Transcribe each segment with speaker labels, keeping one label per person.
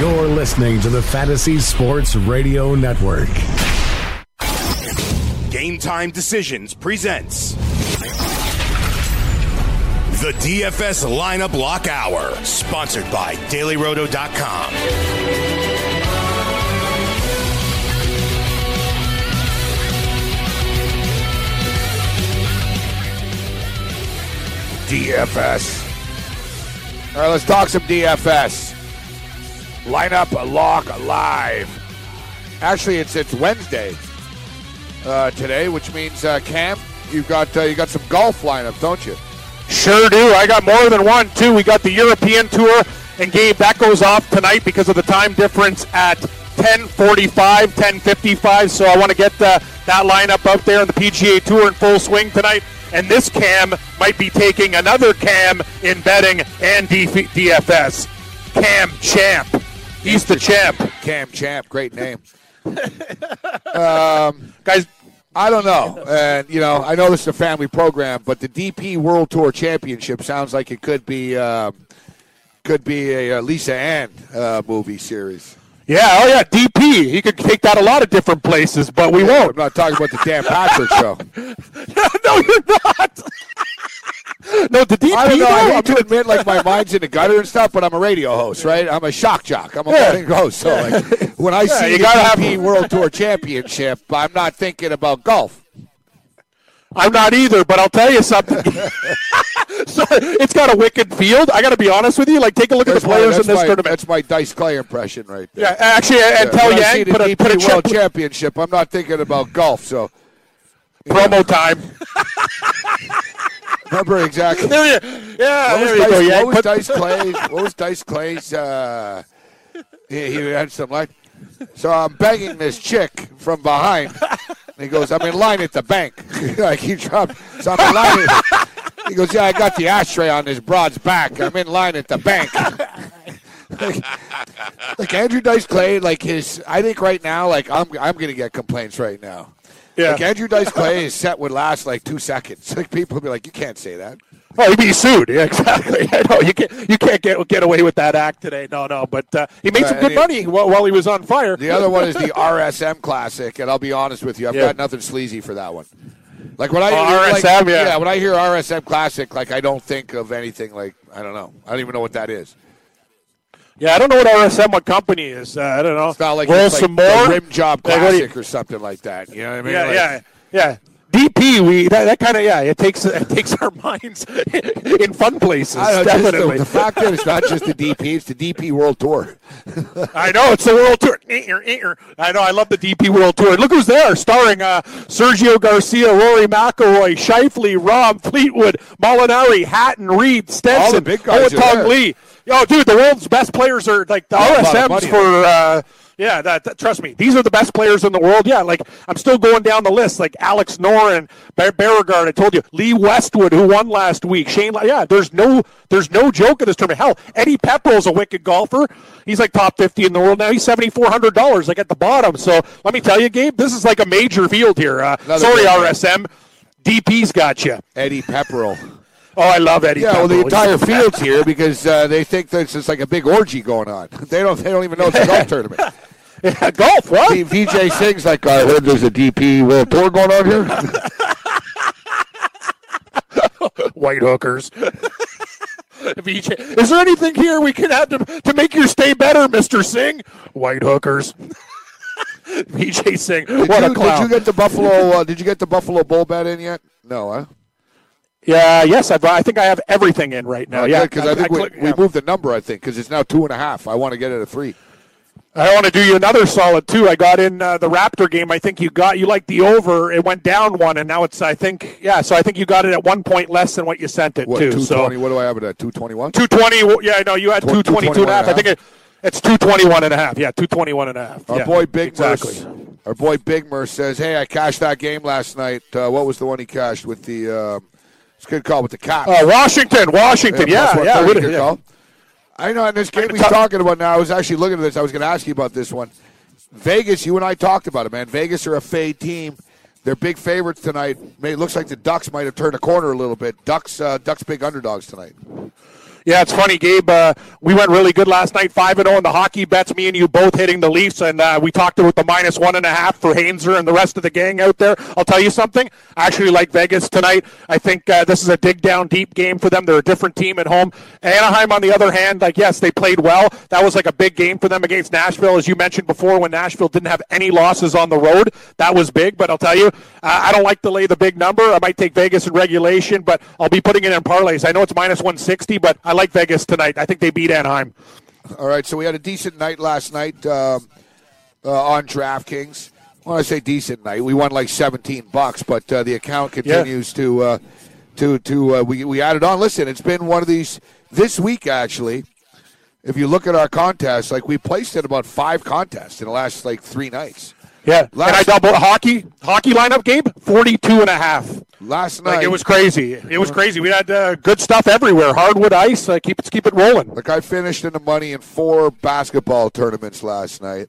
Speaker 1: You're listening to the Fantasy Sports Radio Network.
Speaker 2: Game Time Decisions presents the DFS Lineup Lock Hour, sponsored by DailyRoto.com.
Speaker 3: DFS. All right, let's talk some DFS. Lineup lock live. Actually, it's it's Wednesday uh, today, which means uh, Cam, you've got uh, you got some golf lineup, don't you?
Speaker 4: Sure do. I got more than one too. We got the European Tour, and Gabe, that goes off tonight because of the time difference at 10:45, 10:55. So I want to get uh, that lineup out there on the PGA Tour in full swing tonight. And this Cam might be taking another Cam in betting and DFS. Cam Champ. He's the champ.
Speaker 3: Cam Champ, great name. um, guys, I don't know. And, you know, I know this is a family program, but the DP World Tour Championship sounds like it could be uh, could be a, a Lisa Ann uh, movie series.
Speaker 4: Yeah, oh yeah, DP. He could take that a lot of different places, but we
Speaker 3: Yeah,
Speaker 4: won't.
Speaker 3: I'm not talking about the Dan Patrick show.
Speaker 4: no, you're not. no, the DP.
Speaker 3: I don't know.
Speaker 4: though,
Speaker 3: I hate to admit, like my mind's in the gutter and stuff, but I'm a radio host, right? I'm a shock jock. I'm a
Speaker 4: Yeah.
Speaker 3: morning host. So like, when I see
Speaker 4: you
Speaker 3: the
Speaker 4: gotta have-
Speaker 3: DP World Tour Championship, I'm not thinking about golf.
Speaker 4: I'm not either, but I'll tell you something. so, it's got a wicked field. I got to be honest with you. Like, take a look at the players
Speaker 3: that's
Speaker 4: in this
Speaker 3: my,
Speaker 4: tournament.
Speaker 3: That's my Dice Clay impression right there.
Speaker 4: Yeah, actually, and
Speaker 3: Yeah,
Speaker 4: tell
Speaker 3: when I see
Speaker 4: Yang put a put a
Speaker 3: World Championship, I'm not thinking about golf. So
Speaker 4: promo time.
Speaker 3: remember exactly.
Speaker 4: There you, yeah,
Speaker 3: What was,
Speaker 4: there you
Speaker 3: Dice,
Speaker 4: go,
Speaker 3: what was Dice Clay's? What was Dice Clay's? Uh, he, he had some like. So I'm begging this chick from behind. And he goes, "I'm in line at the bank." like he dropped. So I'm in line. At, he goes, "Yeah, I got the ashtray on this broad's back. I'm in line at the bank." like, like Andrew Dice Clay, like his. I think right now, like I'm, I'm gonna get complaints right now.
Speaker 4: Yeah.
Speaker 3: Like Andrew Dice Clay, his set would last like two seconds. Like people would be like, "You can't say that."
Speaker 4: Oh, he'd be sued. Yeah, exactly. I know you can't you can't get get away with that act today. No, no. But uh, he made some good
Speaker 3: and
Speaker 4: money while, while he was on fire.
Speaker 3: The other one is the RSM Classic, and I'll be honest with you, I've
Speaker 4: Yeah.
Speaker 3: got nothing sleazy for that one. Like when I
Speaker 4: Oh,
Speaker 3: like,
Speaker 4: RSM, yeah.
Speaker 3: when I hear RSM Classic, like I don't think of anything like I don't know. I don't even know what that is.
Speaker 4: Yeah, I don't know what RSM what company is. Uh, I don't know.
Speaker 3: It's not like
Speaker 4: Roll
Speaker 3: it's like
Speaker 4: some more
Speaker 3: Rim Job
Speaker 4: Like, you-
Speaker 3: Classic or something like that. You know what I mean?
Speaker 4: yeah,
Speaker 3: Like,
Speaker 4: yeah, yeah. DP, we that, that kind of yeah, it takes it takes our minds in fun places.
Speaker 3: Know,
Speaker 4: definitely.
Speaker 3: the, the fact that it's not just the DP, it's the DP World Tour.
Speaker 4: I know it's the World Tour. Eh-er, eh-er. I know. I love the DP World Tour. Look who's there, starring uh, Sergio Garcia, Rory McIlroy, Shifley, Rob Fleetwood, Molinari, Hatton, Reed, Stenson,
Speaker 3: All big guys are
Speaker 4: Owen Tong. Lee. Yo, dude, the world's best players are like the
Speaker 3: Yeah, a lot of
Speaker 4: RSMs for. Uh, yeah, that, that- trust me, these are the best players in the world. Yeah, like I'm still going down the list, like Alex Noren, Bar- Bjerregaard. I told you, Lee Westwood, who won last week. Shane, yeah, there's no, there's no joke in this tournament. Hell, Eddie Pepperell's a wicked golfer. He's like top 50 in the world now. He's seventy four hundred dollars, like at the bottom. So let me tell you, Gabe, this is like a major field here. Uh, sorry. RSM, DP's got you.
Speaker 3: Eddie Pepperell.
Speaker 4: Oh, I love Eddie.
Speaker 3: Yeah, well, the entire field's here because uh, they think that it's just like a big orgy going on. They don't. They don't even know it's a golf tournament.
Speaker 4: Yeah, golf. What?
Speaker 3: V- VJ Singh's like, I heard there's a DP World Tour going on here.
Speaker 4: white hookers. VJ, is there anything here we can add to, to make your stay better, Mister Singh? White hookers. VJ Singh,
Speaker 3: Did
Speaker 4: what
Speaker 3: you,
Speaker 4: a clown!
Speaker 3: did you get the Buffalo? Uh, did you get the Buffalo Bull bet in yet? No, huh?
Speaker 4: yeah, yes, I've, I think I have everything in right now. yeah,
Speaker 3: because I, think we,
Speaker 4: click-
Speaker 3: we
Speaker 4: yeah.
Speaker 3: moved the number. I think because it's now two and a half. I want to get it at three.
Speaker 4: I want to do you another solid too. I got in uh, the Raptor game. I think you got you like the over. It went down one, and now it's I think yeah. So I think you got it at one point less than what you sent it
Speaker 3: What
Speaker 4: to.
Speaker 3: two
Speaker 4: So?
Speaker 3: What do I have it at? Two twenty one.
Speaker 4: 220. Yeah, no, you had
Speaker 3: Tw-
Speaker 4: 222 and a half. I think it, It's 221 and a half. Yeah, 221 and a half.
Speaker 3: Our
Speaker 4: yeah,
Speaker 3: boy Big
Speaker 4: exactly.
Speaker 3: Merce, our boy Big Merce says, "Hey, I cashed that game last night. Uh, what was the one he cashed with the? Uh, it's a good call with the Caps.
Speaker 4: Oh, Washington, Washington. Yeah, yeah.
Speaker 3: 130,
Speaker 4: what-
Speaker 3: good
Speaker 4: yeah.
Speaker 3: I know. and this game he's
Speaker 4: talk-
Speaker 3: talking about now, I was actually looking at this. I was going to ask you about this one. Vegas, you and I talked about it, man. Vegas are a fade team. They're big favorites tonight. It looks like the Ducks might have turned a corner a little bit. Ducks, uh, Ducks, big underdogs tonight.
Speaker 4: Yeah, it's funny, Gabe. Uh, we went really good last night, five and zero in the hockey bets. Me and you both hitting the Leafs, and uh, we talked about the minus one and a half for Hainzer and the rest of the gang out there. I'll tell you something. I actually like Vegas tonight. I think uh, this is a dig down deep game for them. They're a different team at home. Anaheim, on the other hand, like yes, they played well. That was like a big game for them against Nashville, as you mentioned before, when Nashville didn't have any losses on the road. That was big. But I'll tell you, I don't like to lay the big number. I might take Vegas in regulation, but I'll be putting it in parlays. I know it's minus one sixty, but I like Vegas tonight. I think they beat Anaheim.
Speaker 3: All right, so we had a decent night last night um, uh, on DraftKings. When I say decent night, we won like seventeen bucks, but uh, the account continues to uh, to to uh, we we added on. Listen, it's been one of these this week actually. If you look at our contests, like we placed in about five contests in the last like three nights.
Speaker 4: Yeah,
Speaker 3: Last-
Speaker 4: and I double hockey hockey lineup, game 42 and a half.
Speaker 3: Last night,
Speaker 4: Like it was crazy. It was crazy. We had uh, good stuff everywhere. Hardwood ice. Uh, keep it keep it rolling.
Speaker 3: Like I finished in the money in four basketball tournaments last night.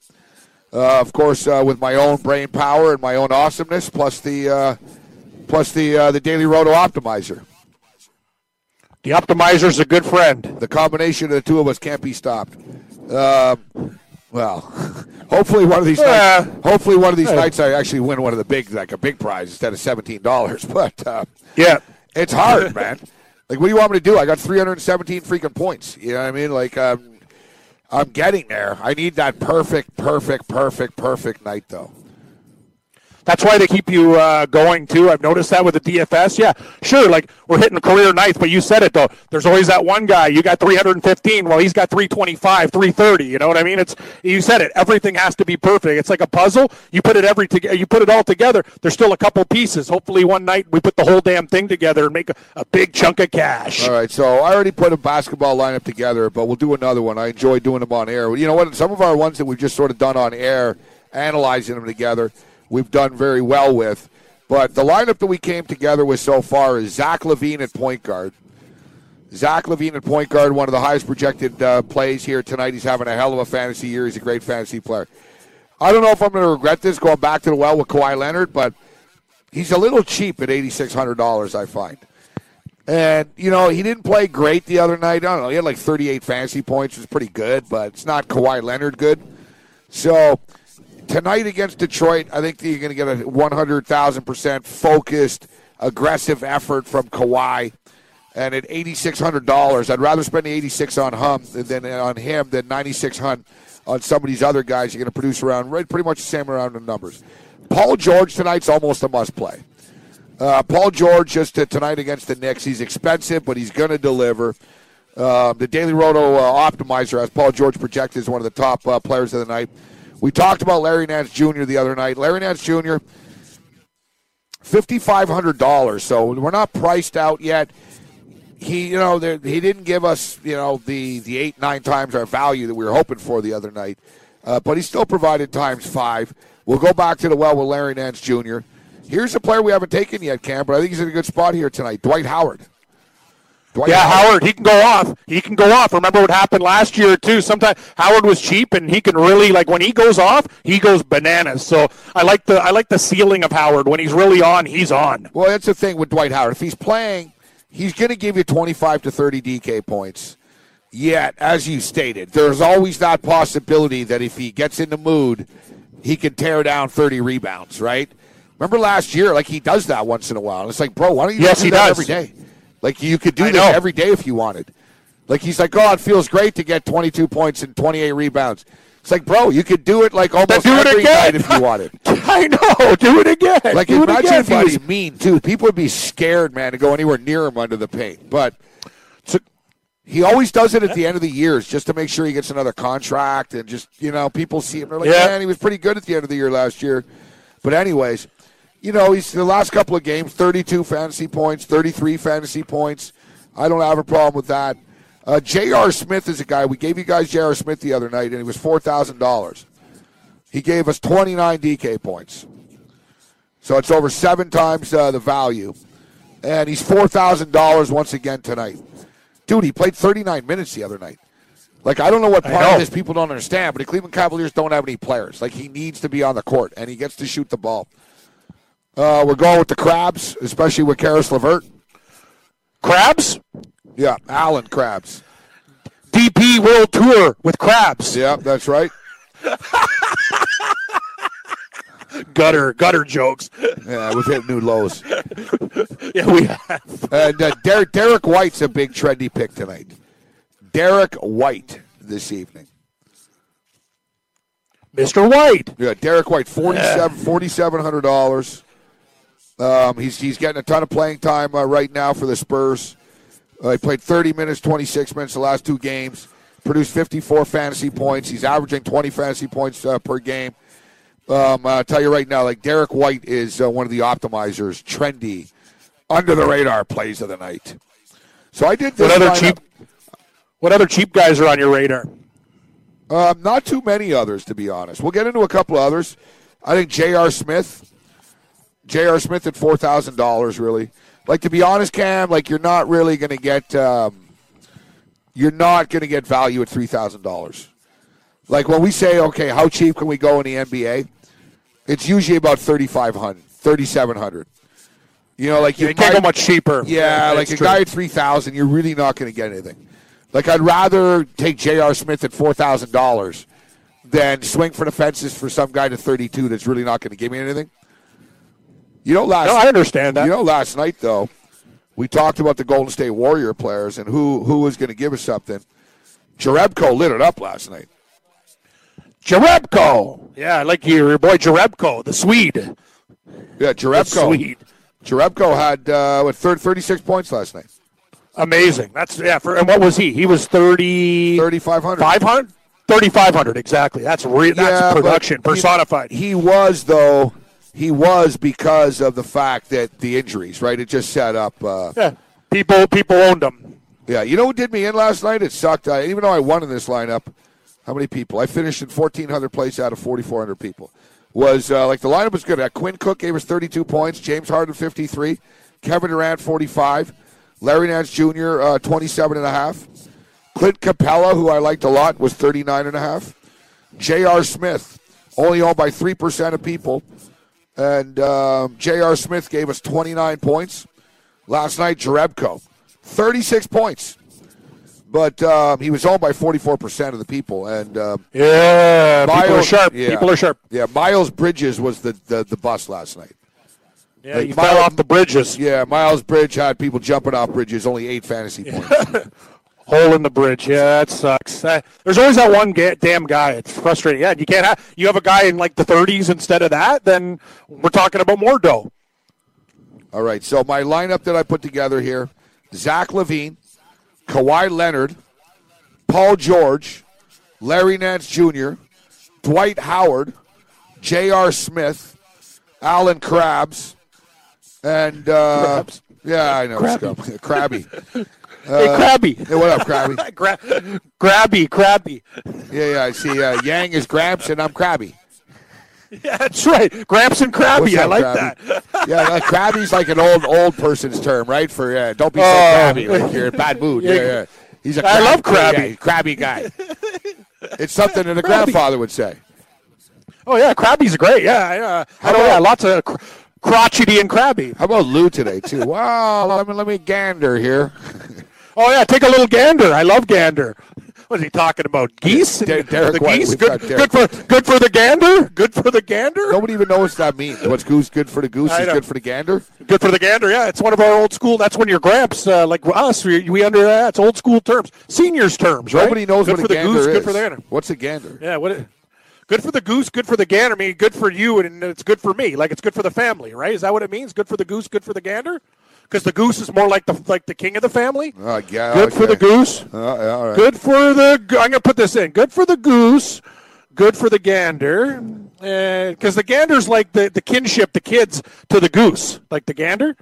Speaker 3: Uh, of course, uh, with my own brain power and my own awesomeness, plus the uh, plus the uh, the Daily Roto Optimizer.
Speaker 4: The optimizer's a good friend.
Speaker 3: The combination of the two of us can't be stopped. Um, well, hopefully one of these
Speaker 4: Yeah.
Speaker 3: nights, hopefully one of these
Speaker 4: Yeah.
Speaker 3: nights I actually win one of the big like a big prize instead of seventeen dollars. But uh,
Speaker 4: Yeah.
Speaker 3: it's hard, man. Like, what do you want me to do? I got 317 freaking points. You know what I mean? Like, um, I'm getting there. I need that perfect, perfect, perfect, perfect night, though.
Speaker 4: That's why they keep you uh, going too. I've noticed that with the DFS. Yeah, sure. Like we're hitting a career nights, but you said it though. There's always that one guy. You got 315. Well, he's got 325, 330. You know what I mean? It's you said it. Everything has to be perfect. It's like a puzzle. You put it every. You put it all together. There's still a couple pieces. Hopefully, one night we put the whole damn thing together and make a, a big chunk of cash.
Speaker 3: All right, so I already put a basketball lineup together, but we'll do another one. I enjoy doing them on air. You know what? Some of our ones that we've just sort of done on air, analyzing them together, we've done very well with. But the lineup that we came together with so far is Zach LaVine at point guard. Zach LaVine at point guard, one of the highest projected uh, plays here tonight. He's having a hell of a fantasy year. He's a great fantasy player. I don't know if I'm going to regret this going back to the well with Kawhi Leonard, but he's a little cheap at $8,600, I find. And, you know, he didn't play great the other night. I don't know. He had like 38 fantasy points, which is pretty good, but it's not Kawhi Leonard good. So tonight against Detroit, I think you're going to get a 100,000% focused, aggressive effort from Kawhi. And at $8,600, I'd rather spend the 86 on him than on him than 96 on some of these other guys. You're going to produce around pretty much the same around the numbers. Paul George tonight's almost a must play. Uh, Paul George just uh, tonight against the Knicks. He's expensive, but he's going to deliver. Uh, the Daily Roto uh, Optimizer has Paul George projected as one of the top uh, players of the night. We talked about Larry Nance Jr. the other night. Larry Nance Jr. fifty five hundred dollars. So we're not priced out yet. He, you know, he didn't give us, you know, the the eight nine times our value that we were hoping for the other night, uh, but he still provided times five. We'll go back to the well with Larry Nance Jr. Here's a player we haven't taken yet, Cam, but I think he's in a good spot here tonight. Dwight Howard. Dwight
Speaker 4: Yeah, Howard, he can go off. He can go off. Remember what happened last year too. Sometimes Howard was cheap, and he can really like when he goes off, he goes bananas. So I like the I like the ceiling of Howard. When he's really on, he's on.
Speaker 3: Well, that's the thing with Dwight Howard. If he's playing, he's going to give you 25 to 30 DK points. Yet, as you stated, there's always that possibility that if he gets in the mood, he can tear down 30 rebounds, right? Remember last year, like he does that once in a while. And it's like, bro, why don't you
Speaker 4: Yes,
Speaker 3: do
Speaker 4: he
Speaker 3: that
Speaker 4: does.
Speaker 3: every day? Like you could do
Speaker 4: I
Speaker 3: this
Speaker 4: know.
Speaker 3: every day if you wanted. Like he's like, oh, it feels great to get 22 points and 28 rebounds. It's like, bro, you could do it like almost
Speaker 4: do
Speaker 3: every night if you wanted.
Speaker 4: I know. Do it again.
Speaker 3: Like
Speaker 4: do it
Speaker 3: imagine
Speaker 4: again,
Speaker 3: if he
Speaker 4: buddy.
Speaker 3: was mean too. People would be scared, man, to go anywhere near him under the paint. But so, he always does it at the end of the years just to make sure he gets another contract and just you know people see him. They're like,
Speaker 4: Yeah.
Speaker 3: man, he was pretty good at the end of the year last year. But anyways, you know, he's the last couple of games, 32 fantasy points, 33 fantasy points. I don't have a problem with that. Uh, J.R. Smith is a guy. We gave you guys J.R. Smith the other night, and he was $4,000. He gave us 29 DK points. So it's over seven times uh, the value. And he's $4,000 once again tonight. Dude, he played 39 minutes the other night. Like, I don't know what part
Speaker 4: know.
Speaker 3: of this people don't understand, but the Cleveland Cavaliers don't have any players. Like, he needs to be on the court, and he gets to shoot the ball. Uh, we're going with the Crabs, especially with Caris LeVert.
Speaker 4: Crabs?
Speaker 3: Yeah, Allen Crabs.
Speaker 4: DP World Tour with Crabs.
Speaker 3: Yeah, that's right.
Speaker 4: Gutter, gutter jokes.
Speaker 3: Yeah, we've hit new lows.
Speaker 4: Yeah, we have.
Speaker 3: And uh, Derek, Derek White's a big trendy pick tonight. Derek White this evening.
Speaker 4: Mr. White.
Speaker 3: Yeah, Derek White, forty-seven, forty-seven hundred dollars. Um, he's he's getting a ton of playing time uh, right now for the Spurs. Uh, he played thirty minutes, twenty-six minutes the last two games. Produced fifty-four fantasy points. He's averaging twenty fantasy points uh, per game. Um, I'll tell you right now, like Derek White is uh, one of the optimizers, trendy, under the radar plays of the night. So I did this.
Speaker 4: What other cheap? What other cheap guys are on your radar?
Speaker 3: Um, not too many others, to be honest. We'll get into a couple of others. I think J.R. Smith. J.R. Smith at four thousand dollars. Really, like to be honest, Cam. Like you're not really going to get. Um, you're not going to get value at three thousand dollars. Like when we say, okay, how cheap can we go in the NBA? It's usually about 3,500, 3,700. You know, like you,
Speaker 4: can't
Speaker 3: might-
Speaker 4: go much cheaper.
Speaker 3: yeah, like
Speaker 4: that's
Speaker 3: a
Speaker 4: true.
Speaker 3: guy at three thousand, you're really not going to get anything. Like I'd rather take J.R. Smith at four thousand dollars than swing for the fences for some guy to thirty-two that's really not going to give me anything. You know, last
Speaker 4: No, I understand that.
Speaker 3: you know last night though, we talked about the Golden State Warrior players and who who was going to give us something. Jerebko lit it up last night.
Speaker 4: Jerebko. Yeah, I like your, your boy Jerebko, the Swede.
Speaker 3: Yeah,
Speaker 4: The
Speaker 3: Jerebko.
Speaker 4: Swede.
Speaker 3: Jerebko had uh, what, thir- 36 points last night.
Speaker 4: Amazing. That's yeah. For and what was he? He was thirty.
Speaker 3: 3,500.
Speaker 4: 500? 3,500, exactly. That's re- that's
Speaker 3: Yeah,
Speaker 4: production
Speaker 3: he-
Speaker 4: personified.
Speaker 3: He was though. He was because of the fact that the injuries, right? It just set up. Uh,
Speaker 4: yeah. People people owned him.
Speaker 3: yeah, you know who did me in last night? It sucked. I, even though I won in this lineup, how many people? I finished in fourteen hundred place out of forty four hundred people. Was uh, like the lineup was good. Uh, Quinn Cook gave us thirty two points. James Harden fifty three. Kevin Durant forty five. Larry Nance Jr. Uh, twenty seven and a half. Clint Capela, who I liked a lot, was thirty nine and a half. J.R. Smith, only owned by 3% of people. And um, J.R. Smith gave us 29 points. Last night, Jerebko, 36 points. But um, he was owned by 44% of the people. And um,
Speaker 4: Yeah, people are sharp.
Speaker 3: yeah.
Speaker 4: People are sharp.
Speaker 3: Yeah, Miles Bridges was the, the, the bust last night.
Speaker 4: Yeah,
Speaker 3: Like,
Speaker 4: you fell off the bridges.
Speaker 3: Yeah, Miles Bridge had people jumping off bridges, only eight fantasy points.
Speaker 4: Hole in the bridge. Yeah, that sucks. Uh, there's always that one ga- damn guy. It's frustrating. Yeah, you can't have. You have a guy in like the 30s instead of that. Then we're talking about more dough.
Speaker 3: All right, so my lineup that I put together here Zach LaVine, Kawhi Leonard, Paul George, Larry Nance Jr., Dwight Howard, J.R. Smith, Alan Krabs, and. Uh,
Speaker 4: Krabs.
Speaker 3: Yeah, I know.
Speaker 4: Krabby.
Speaker 3: Krabby.
Speaker 4: hey, Krabby.
Speaker 3: Hey, what up, Krabby?
Speaker 4: Gra- grabby, Krabby.
Speaker 3: Yeah, yeah, I see. Uh, Yang is Gramps, and I'm Krabby.
Speaker 4: Yeah, that's right. Gramps and Krabby. I like
Speaker 3: Krabby?
Speaker 4: that.
Speaker 3: Yeah, like, Krabby's like an old old person's term, right? For uh, don't be so
Speaker 4: Oh.
Speaker 3: crabby, like you're in bad mood. Yeah,
Speaker 4: Yeah.
Speaker 3: yeah. He's a
Speaker 4: I
Speaker 3: crab-
Speaker 4: love Krabby.
Speaker 3: crabby guy. it's something that a grandfather would say.
Speaker 4: Oh yeah, Krabby's great. Yeah, yeah. I know.
Speaker 3: about-
Speaker 4: Yeah, lots of cr- crotchety and crabby.
Speaker 3: How about Lou today too? Wow, let me let me gander here.
Speaker 4: Oh yeah, take a little gander. I love gander. What is he talking about? Geese?
Speaker 3: Der- Derek
Speaker 4: the
Speaker 3: White,
Speaker 4: geese? Good, good for good for the gander. Good for the gander.
Speaker 3: Nobody even knows what that means. What's goose good for the goose
Speaker 4: I
Speaker 3: is
Speaker 4: know.
Speaker 3: good for the gander.
Speaker 4: Good for the gander. Yeah, it's one of our old school. That's when your gramps, uh, like us, we, we under that. It's old school terms, seniors terms. Right?
Speaker 3: Nobody knows
Speaker 4: good
Speaker 3: what
Speaker 4: for
Speaker 3: a
Speaker 4: the
Speaker 3: gander
Speaker 4: goose.
Speaker 3: is.
Speaker 4: Good for the gander.
Speaker 3: What's a gander?
Speaker 4: Yeah, what? It, good for the goose. Good for the gander. I mean, good for you, and it's good for me. Like it's good for the family, right? Is that what it means? Good for the goose. Good for the gander. Because the goose is more like the like the king of the family.
Speaker 3: Uh, yeah,
Speaker 4: Good for the goose.
Speaker 3: Uh, yeah, all right.
Speaker 4: Good for the. I'm going to put this in. Good for the goose. Good for the gander. Because the gander's like the, the kinship, the kids to the goose, like the gander.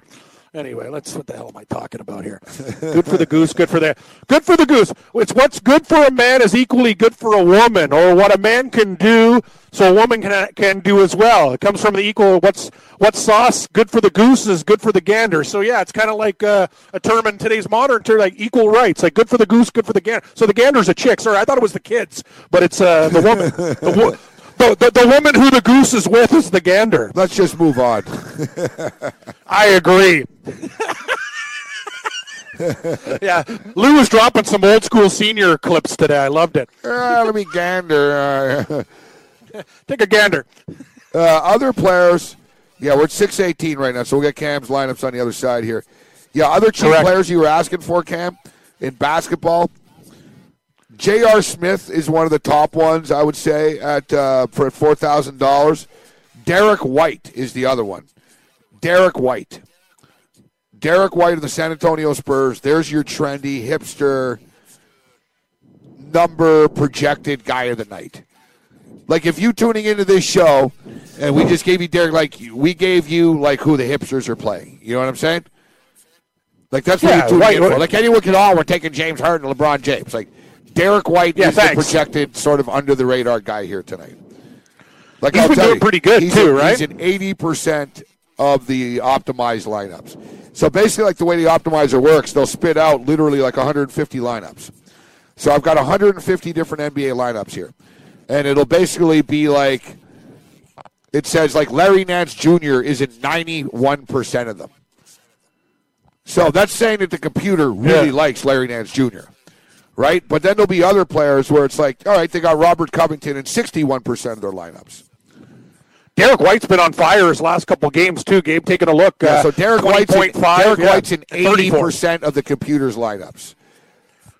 Speaker 4: Anyway, let's what the hell am I talking about here? good for the goose, good for the good for the goose. It's what's good for a man is equally good for a woman, or what a man can do, so a woman can can do as well. It comes from the equal. What's what sauce good for the goose is good for the gander. So yeah, it's kind of like uh, a term in today's modern term, like equal rights. Like good for the goose, good for the gander. So the gander's a chick. Sorry, I thought it was the kids, but it's uh, the woman. the, the, the, the woman who the goose is with is the gander.
Speaker 3: Let's just move on.
Speaker 4: I agree. yeah, Lou was dropping some old school senior clips today. I loved it.
Speaker 3: Uh, let me gander. Uh,
Speaker 4: Take a gander.
Speaker 3: uh, other players, yeah, we're at 618 right now, so we'll get Cam's lineups on the other side here. Yeah, other cheap
Speaker 4: Correct.
Speaker 3: players you were asking for, Cam, in basketball. J.R. Smith is one of the top ones, I would say, at uh, for four thousand dollars. Derek White is the other one. Derek White. Derek White of the San Antonio Spurs. There's your trendy hipster number projected guy of the night. Like if you tuning into this show and we just gave you Derek, like we gave you like who the hipsters are playing. You know what I'm saying? Like that's what
Speaker 4: Yeah,
Speaker 3: you're tuning
Speaker 4: White-
Speaker 3: in for. Like anyone could, all we're taking James Harden and LeBron James. Like Derek White
Speaker 4: Yeah,
Speaker 3: is the projected sort of under the radar guy here tonight. Like
Speaker 4: He's
Speaker 3: I'll
Speaker 4: been doing
Speaker 3: you,
Speaker 4: pretty good, too,
Speaker 3: in,
Speaker 4: right?
Speaker 3: He's in eighty percent of the optimized lineups. So basically, like the way the optimizer works, they'll spit out literally like 150 lineups. So I've got 150 different NBA lineups here, and it'll basically be like it says like Larry Nance Jr. is in 91 percent of them. So that's saying that the computer really
Speaker 4: Yeah.
Speaker 3: likes Larry Nance Jr. Right, but then there'll be other players where it's like, all right, they got Robert Covington in 61 percent of their lineups.
Speaker 4: Derek White's been on fire his last couple games too. Gabe, taking a look.
Speaker 3: Yeah,
Speaker 4: uh,
Speaker 3: so Derek White's in,
Speaker 4: 20.5,
Speaker 3: Derek
Speaker 4: yeah,
Speaker 3: White's in 80
Speaker 4: 34.
Speaker 3: percent of the computer's lineups.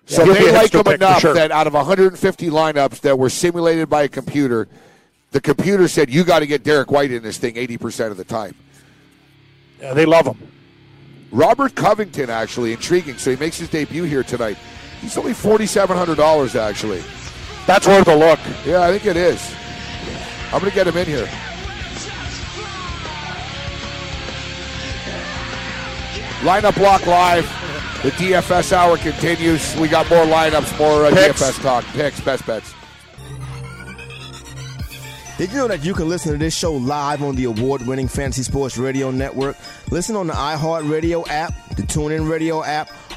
Speaker 3: So
Speaker 4: he'll
Speaker 3: they like him enough
Speaker 4: sure.
Speaker 3: that out of 150 lineups that were simulated by a computer, the computer said you got to get Derek White in this thing 80 percent of the time.
Speaker 4: Yeah, they love him.
Speaker 3: Robert Covington actually intriguing. So he makes his debut here tonight. He's only forty seven hundred dollars actually.
Speaker 4: That's worth a look.
Speaker 3: Yeah, I think it is. I'm gonna get him in here. Lineup block live. The DFS hour continues. We got more lineups, more uh,
Speaker 4: Picks.
Speaker 3: DFS talk, picks, best bets.
Speaker 5: Did you know that you can listen to this show live on the award winning Fantasy Sports Radio Network? Listen on the iHeartRadio app, the TuneIn Radio app,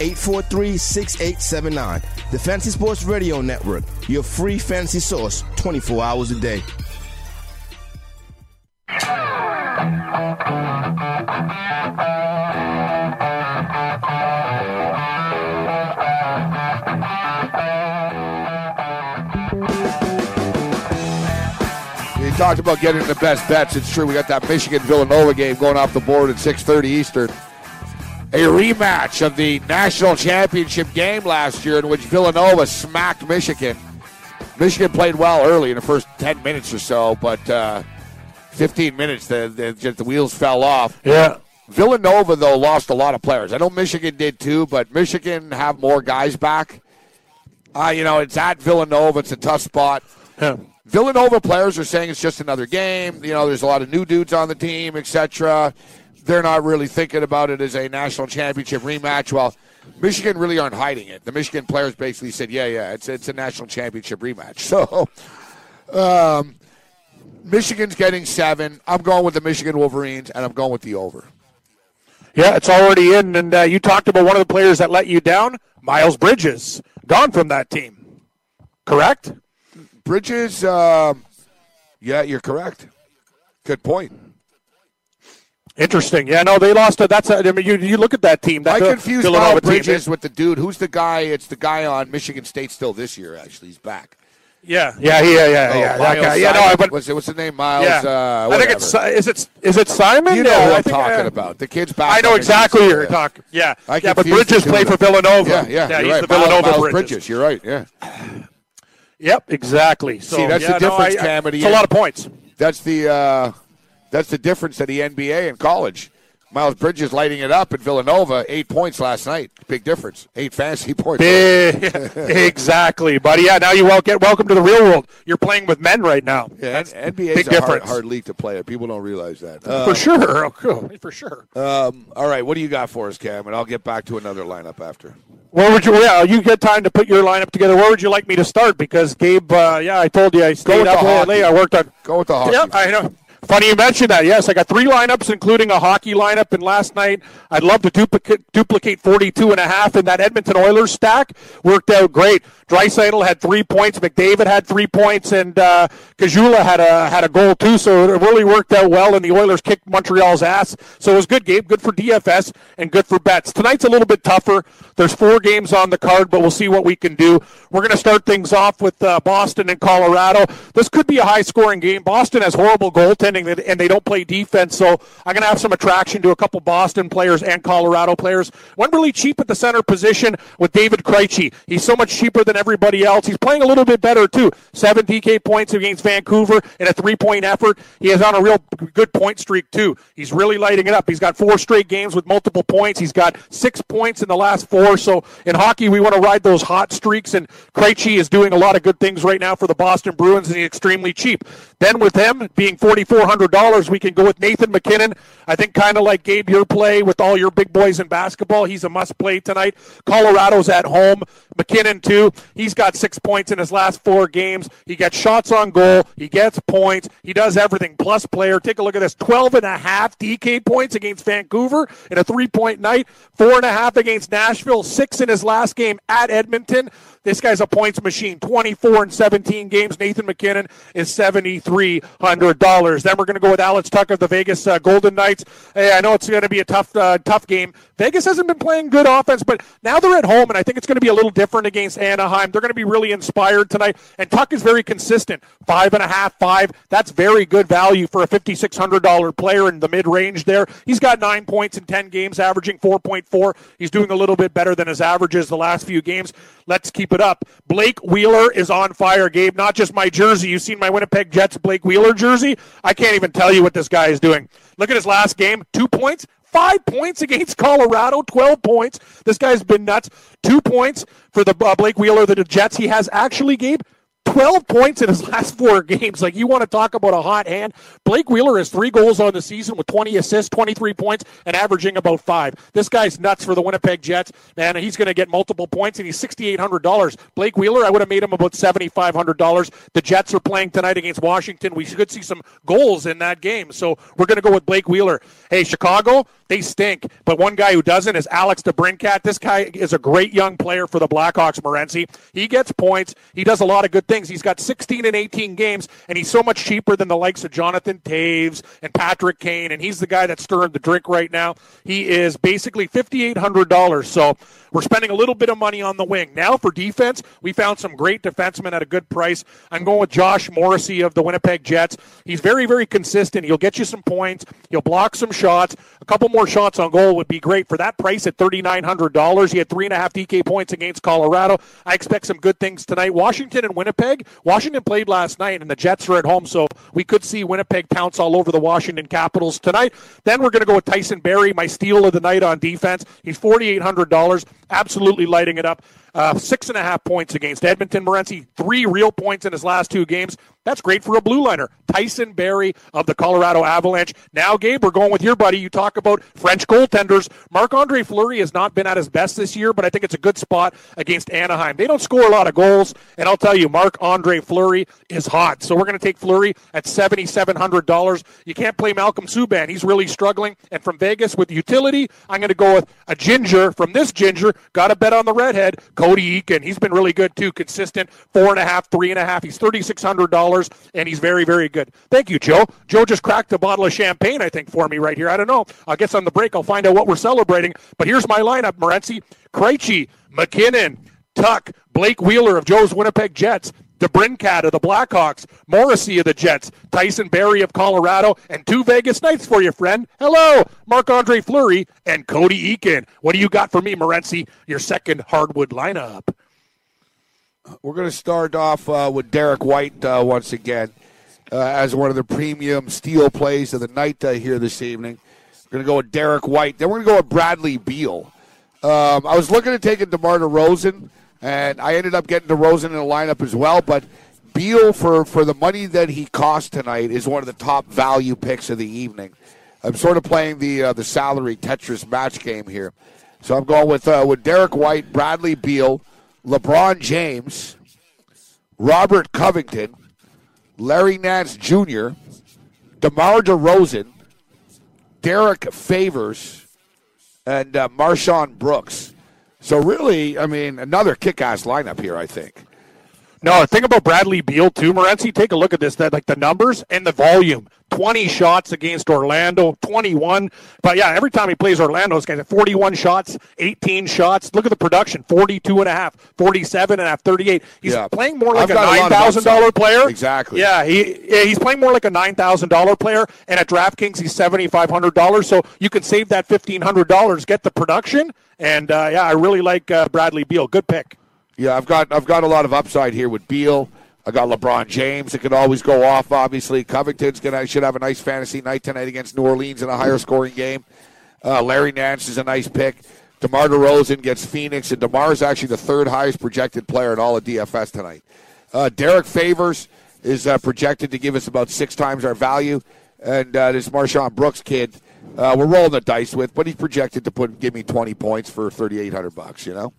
Speaker 5: 843 6879. The Fantasy Sports Radio Network, your free fantasy source 24 hours a day.
Speaker 3: You talked about getting the best bets. It's true. We got that Michigan Villanova game going off the board at 6:30 Eastern. A rematch of the national championship game last year, in which Villanova smacked Michigan. Michigan played well early in the first 10 minutes or so, but uh, 15 minutes, the, the, just the wheels fell off.
Speaker 4: Yeah.
Speaker 3: Villanova, though, lost a lot of players. I know Michigan did too, but Michigan have more guys back. Uh, you know, it's at Villanova. It's a tough spot.
Speaker 4: Yeah.
Speaker 3: Villanova players are saying it's just another game. You know, there's a lot of new dudes on the team, etc. They're not really thinking about it as a national championship rematch. Well, Michigan really aren't hiding it. The Michigan players basically said, "Yeah, yeah, it's it's a national championship rematch." So, um, Michigan's getting seven. I'm going with the Michigan Wolverines, and I'm going with the over.
Speaker 4: Yeah, it's already in. And uh, you talked about one of the players that let you down, Miles Bridges, gone from that team. Correct?
Speaker 3: Bridges, um, yeah, you're correct. Good point.
Speaker 4: Interesting. Yeah, no, they lost. A, that's. A, I mean, you, you look at that team. That
Speaker 3: I
Speaker 4: the
Speaker 3: confused
Speaker 4: Villanova
Speaker 3: Miles
Speaker 4: team,
Speaker 3: Bridges with the dude. Who's the guy? It's the guy on Michigan State still this year. Actually, he's back.
Speaker 4: Yeah, yeah, yeah, yeah,
Speaker 3: Oh,
Speaker 4: yeah. That
Speaker 3: Miles
Speaker 4: guy. Yeah, no, but
Speaker 3: what's, what's the name? Miles.
Speaker 4: yeah.
Speaker 3: Uh,
Speaker 4: I think it's is it is it Simon?
Speaker 3: You know
Speaker 4: yeah,
Speaker 3: who
Speaker 4: I
Speaker 3: I'm talking
Speaker 4: uh,
Speaker 3: about. The kid's back.
Speaker 4: I know exactly who you're
Speaker 3: yeah.
Speaker 4: talking. Yeah,
Speaker 3: I
Speaker 4: yeah, but Bridges played for. Villanova.
Speaker 3: Yeah, yeah,
Speaker 4: he's
Speaker 3: you're right.
Speaker 4: the Villanova
Speaker 3: Miles, Miles
Speaker 4: Bridges.
Speaker 3: Bridges. You're right. Yeah,
Speaker 4: Yep, exactly. So
Speaker 3: See, that's the
Speaker 4: yeah, no,
Speaker 3: difference,
Speaker 4: I- I-
Speaker 3: Cam,
Speaker 4: It's a lot of points.
Speaker 3: that's the uh, that's the difference at the NBA and college. Miles Bridges lighting it up at Villanova, eight points last night. Big difference. Eight fantasy points.
Speaker 4: Big, exactly, buddy. Yeah, now you wel- get welcome to the real world. You're playing with men right now.
Speaker 3: Yeah, NBA
Speaker 4: big
Speaker 3: is a hard,
Speaker 4: difference.
Speaker 3: hard league to play. People don't realize that. Uh,
Speaker 4: for sure. Oh, cool. For sure.
Speaker 3: um, all right, what do you got for us, Cam? And I'll get back to another lineup after.
Speaker 4: Where would you? Yeah, you get time to put your lineup together. Where would you like me to start? Because Gabe, uh, yeah, I told you I stayed up late. I worked on.
Speaker 3: Go with the hockey.
Speaker 4: Yep, I know. Funny you mentioned that. Yes, I got three lineups, including a hockey lineup. And last night, I'd love to duplicate, duplicate 42 and a half in that Edmonton Oilers stack. Worked out great. Draisaitl had three points. McDavid had three points, and uh, Kajula had a had a goal too. So it really worked out well. And the Oilers kicked Montreal's ass. So it was a good, Gabe. Good for DFS and good for bets. Tonight's a little bit tougher. There's four games on the card, but we'll see what we can do. We're going to start things off with uh, Boston and Colorado. This could be a high scoring game. Boston has horrible goaltending and they don't play defense, so I'm going to have some attraction to a couple Boston players and Colorado players. One really cheap at the center position with David Krejci. He's so much cheaper than everybody else. He's playing a little bit better too. Seven DK points against Vancouver in a three point effort. He is on a real good point streak too. He's really lighting it up. He's got four straight games with multiple points. He's got six points in the last four. So in hockey, we want to ride those hot streaks, and Krejci is doing a lot of good things right now for the Boston Bruins, and he's extremely cheap. Then with him being forty four hundred dollars, we can go with Nathan MacKinnon. I think kind of like Gabe, your play with all your big boys in basketball. He's a must play tonight. Colorado's at home. MacKinnon too. He's got six points in his last four games. He gets shots on goal. He gets points. He does everything. Plus player. Take a look at this. 12 and a half DK points against Vancouver in a three point night. Four and a half against Nashville. Six in his last game at Edmonton. This guy's a points machine. 24 and 17 games. Nathan MacKinnon is $7,300. Then we're going to go with Alex Tucker of the Vegas uh, Golden Knights. Hey, I know it's going to be a tough, uh, tough game. Vegas hasn't been playing good offense, but now they're at home, and I think it's going to be a little different against Anaheim. They're going to be really inspired tonight, and Tuch is very consistent. Five and a half, five. That's very good value for a $5,600 player in the mid range there. He's got nine points in 10 games, averaging 4.4. He's doing a little bit better than his averages the last few games. Let's keep it up. Blake Wheeler is on fire, Gabe. Not just my jersey. You've seen my Winnipeg Jets Blake Wheeler jersey. I can't even tell you what this guy is doing. Look at his last game. Two points, Five points against Colorado, 12 points. This guy's been nuts. Two points for the uh, Blake Wheeler, the Jets. He has actually, Gabe, 12 points in his last four games. Like, you want to talk about a hot hand? Blake Wheeler has three goals on the season with 20 assists, 23 points, and averaging about five. This guy's nuts for the Winnipeg Jets. Man, he's going to get multiple points, and he's $6,800. Blake Wheeler, I would have made him about $7,500. The Jets are playing tonight against Washington. We could see some goals in that game. So we're going to go with Blake Wheeler. Hey, Chicago, they stink. But one guy who doesn't is Alex DeBrincat. This guy is a great young player for the Blackhawks, Morency. He gets points. He does a lot of good things. He's got 16 and 18 games, and he's so much cheaper than the likes of Jonathan Toews and Patrick Kane, and he's the guy that's stirring the drink right now. He is basically $5,800. So we're spending a little bit of money on the wing. Now for defense, we found some great defensemen at a good price. I'm going with Josh Morrissey of the Winnipeg Jets. He's very, very consistent. He'll get you some points. He'll block some shots. A couple more shots on goal would be great. For that price at $3,900, he had three and a half DK points against Colorado. I expect some good things tonight. Washington and Winnipeg. Washington played last night, and the Jets are at home, so we could see Winnipeg pounce all over the Washington Capitals tonight. Then we're going to go with Tyson Barrie, my steal of the night on defense. He's $4,800, absolutely lighting it up. Uh, six and a half points against Edmonton. Morency, three real points in his last two games. That's great for a blue liner. Tyson Barrie of the Colorado Avalanche. Now, Gabe, we're going with your buddy. You talk about French goaltenders. Marc Andre Fleury has not been at his best this year, but I think it's a good spot against Anaheim. They don't score a lot of goals, and I'll tell you, Marc Andre Fleury is hot. So we're going to take Fleury at $7,700. You can't play Malcolm Subban. He's really struggling. And from Vegas with utility, I'm going to go with a ginger from this ginger. Got to bet on the redhead, Cody Eakin. He's been really good, too. Consistent, four and a half, three and a half. He's $3,600 and he's very, very good. Thank you, Joe. Joe just cracked a bottle of champagne, I think, for me right here. I don't know. I guess on the break I'll find out what we're celebrating. But here's my lineup: Morency, Krejci, MacKinnon, Tuch, Blake Wheeler of Joe's Winnipeg Jets. DeBrincat of the Blackhawks, Morrissey of the Jets, Tyson Barrie of Colorado, and two Vegas Knights for you, friend. Hello, Marc Andre Fleury and Cody Eakin. What do you got for me, Morency? Your second hardwood lineup.
Speaker 3: We're going to start off uh, with Derek White uh, once again uh, as one of the premium steel plays of the night uh, here this evening. We're going to go with Derek White. Then we're going to go with Bradley Beal. Um, I was looking at taking DeMar DeRozan, and I ended up getting DeRozan in the lineup as well. But Beal, for, for the money that he cost tonight, is one of the top value picks of the evening. I'm sort of playing the uh, the salary Tetris match game here, so I'm going with uh, with Derek White, Bradley Beal, LeBron James, Robert Covington, Larry Nance Jr., DeMar DeRozan, Derek Favors, and uh, MarShon Brooks. So really, I mean, another kick-ass lineup here. I think.
Speaker 4: No, think about Bradley Beal too, Morency. Take a look at this. That like the numbers and the volume. 20 shots against Orlando, 21. But yeah, every time he plays Orlando, this guy's at 41 shots, 18 shots. Look at the production 42 and a half, 47 and a half, 38. He's
Speaker 3: Yeah.
Speaker 4: playing more like
Speaker 3: I've
Speaker 4: a
Speaker 3: lot of
Speaker 4: $9,000 player.
Speaker 3: Exactly.
Speaker 4: Yeah, he he's playing more like a $9,000 player. And at DraftKings, he's $7,500. So you can save that $1,500, get the production. And uh, yeah, I really like uh, Bradley Beal. Good pick.
Speaker 3: Yeah, I've got I've got a lot of upside here with Beal. I got LeBron James It could always go off. Obviously, Covington's gonna should have a nice fantasy night tonight against New Orleans in a higher scoring game. Uh, Larry Nance is a nice pick. DeMar DeRozan gets Phoenix, and DeMar is actually the third highest projected player in all of DFS tonight. Uh, Derek Favors is uh, projected to give us about six times our value, and uh, this MarShon Brooks kid, uh, we're rolling the dice with, but he's projected to put give me twenty points for thirty eight hundred bucks. You know.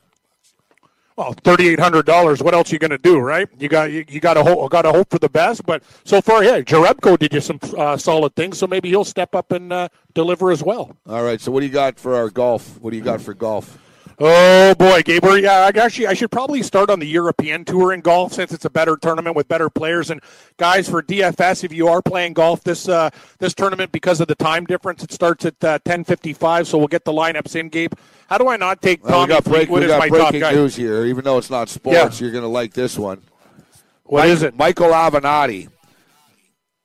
Speaker 4: Well, thirty eight hundred dollars. What else you going to do, right? You got you, you got to hope got to hope for the best. But so far, yeah, Jerebko did you some uh, solid things. So maybe he'll step up and uh, deliver as well.
Speaker 3: All right. So what do you got for our golf? What do you got for golf?
Speaker 4: Oh boy, Gabriel. Yeah, I actually I should probably start on the European tour in golf since it's a better tournament with better players. And guys, for DFS, if you are playing golf this uh, this tournament because of the time difference, it starts at uh, ten fifty five. So we'll get the lineups in, Gabe. How do I not take
Speaker 3: Well, we
Speaker 4: Tommy
Speaker 3: got, break,
Speaker 4: Fleetwood
Speaker 3: we got breaking
Speaker 4: guy?
Speaker 3: news here. Even though it's not sports,
Speaker 4: Yeah.
Speaker 3: you're going to like this one.
Speaker 4: What is it?
Speaker 3: Michael Avenatti,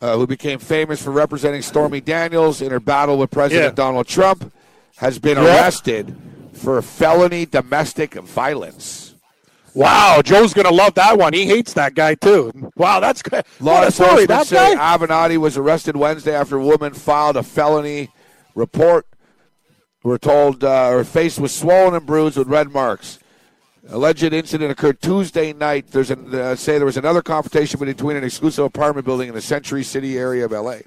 Speaker 3: uh, who became famous for representing Stormy Daniels in her battle with President
Speaker 4: Yeah.
Speaker 3: Donald Trump, has been
Speaker 4: Yeah.
Speaker 3: arrested for felony domestic violence.
Speaker 4: Wow, Joe's gonna love that one. He hates that guy too. Wow, that's good.
Speaker 3: Law enforcement
Speaker 4: That
Speaker 3: say
Speaker 4: guy.
Speaker 3: Avenatti was arrested Wednesday after a woman filed a felony report. We're told uh, her face was swollen and bruised with red marks. Alleged incident occurred Tuesday night. There's an, uh, say there was another confrontation between an exclusive apartment building in the Century City area of L.A.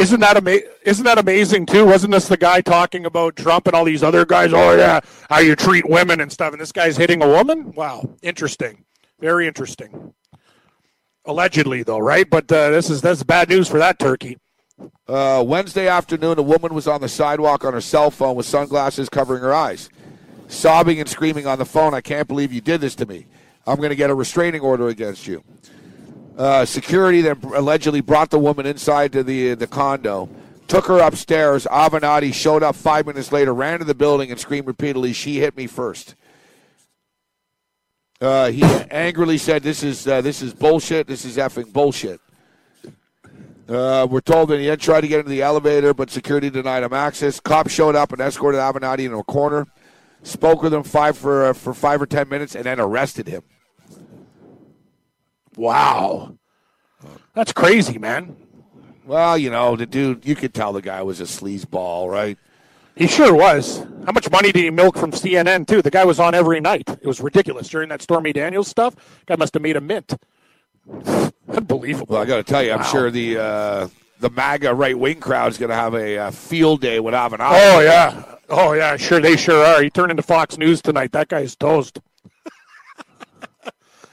Speaker 4: Isn't that ama- Isn't that amazing too? Wasn't this the guy talking about Trump and all these other guys? Oh yeah, how you treat women and stuff. And this guy's hitting a woman. Wow, interesting. Very interesting. Allegedly, though, right? But uh, this is that's bad news for that turkey.
Speaker 3: Uh, Wednesday afternoon, a woman was on the sidewalk on her cell phone with sunglasses covering her eyes, sobbing and screaming on the phone, I can't believe you did this to me. I'm going to get a restraining order against you. Uh, security then allegedly brought the woman inside to the, the condo, took her upstairs. Avenatti showed up five minutes later, ran to the building, and screamed repeatedly, She hit me first. Uh, he angrily said, "This is uh, this is bullshit. This is effing bullshit." Uh, we're told that he had tried to get into the elevator, but security denied him access. Cops showed up and escorted Avenatti into a corner, spoke with him five for uh, for five or ten minutes, and then arrested him.
Speaker 4: Wow, that's crazy, man.
Speaker 3: Well, you know, the dude, you could tell the guy was a sleazeball, right?
Speaker 4: He sure was. How much money did he milk from CNN too? The guy was on every night. It was ridiculous during that Stormy Daniels stuff. Guy must have made a mint. Unbelievable.
Speaker 3: Well, I got to tell you, I'm
Speaker 4: Wow.
Speaker 3: sure the uh, the MAGA right wing crowd is going to have a uh, field day with Avenatti.
Speaker 4: Oh yeah. Oh yeah. Sure, they sure are. He turned into Fox News tonight. That guy's toast.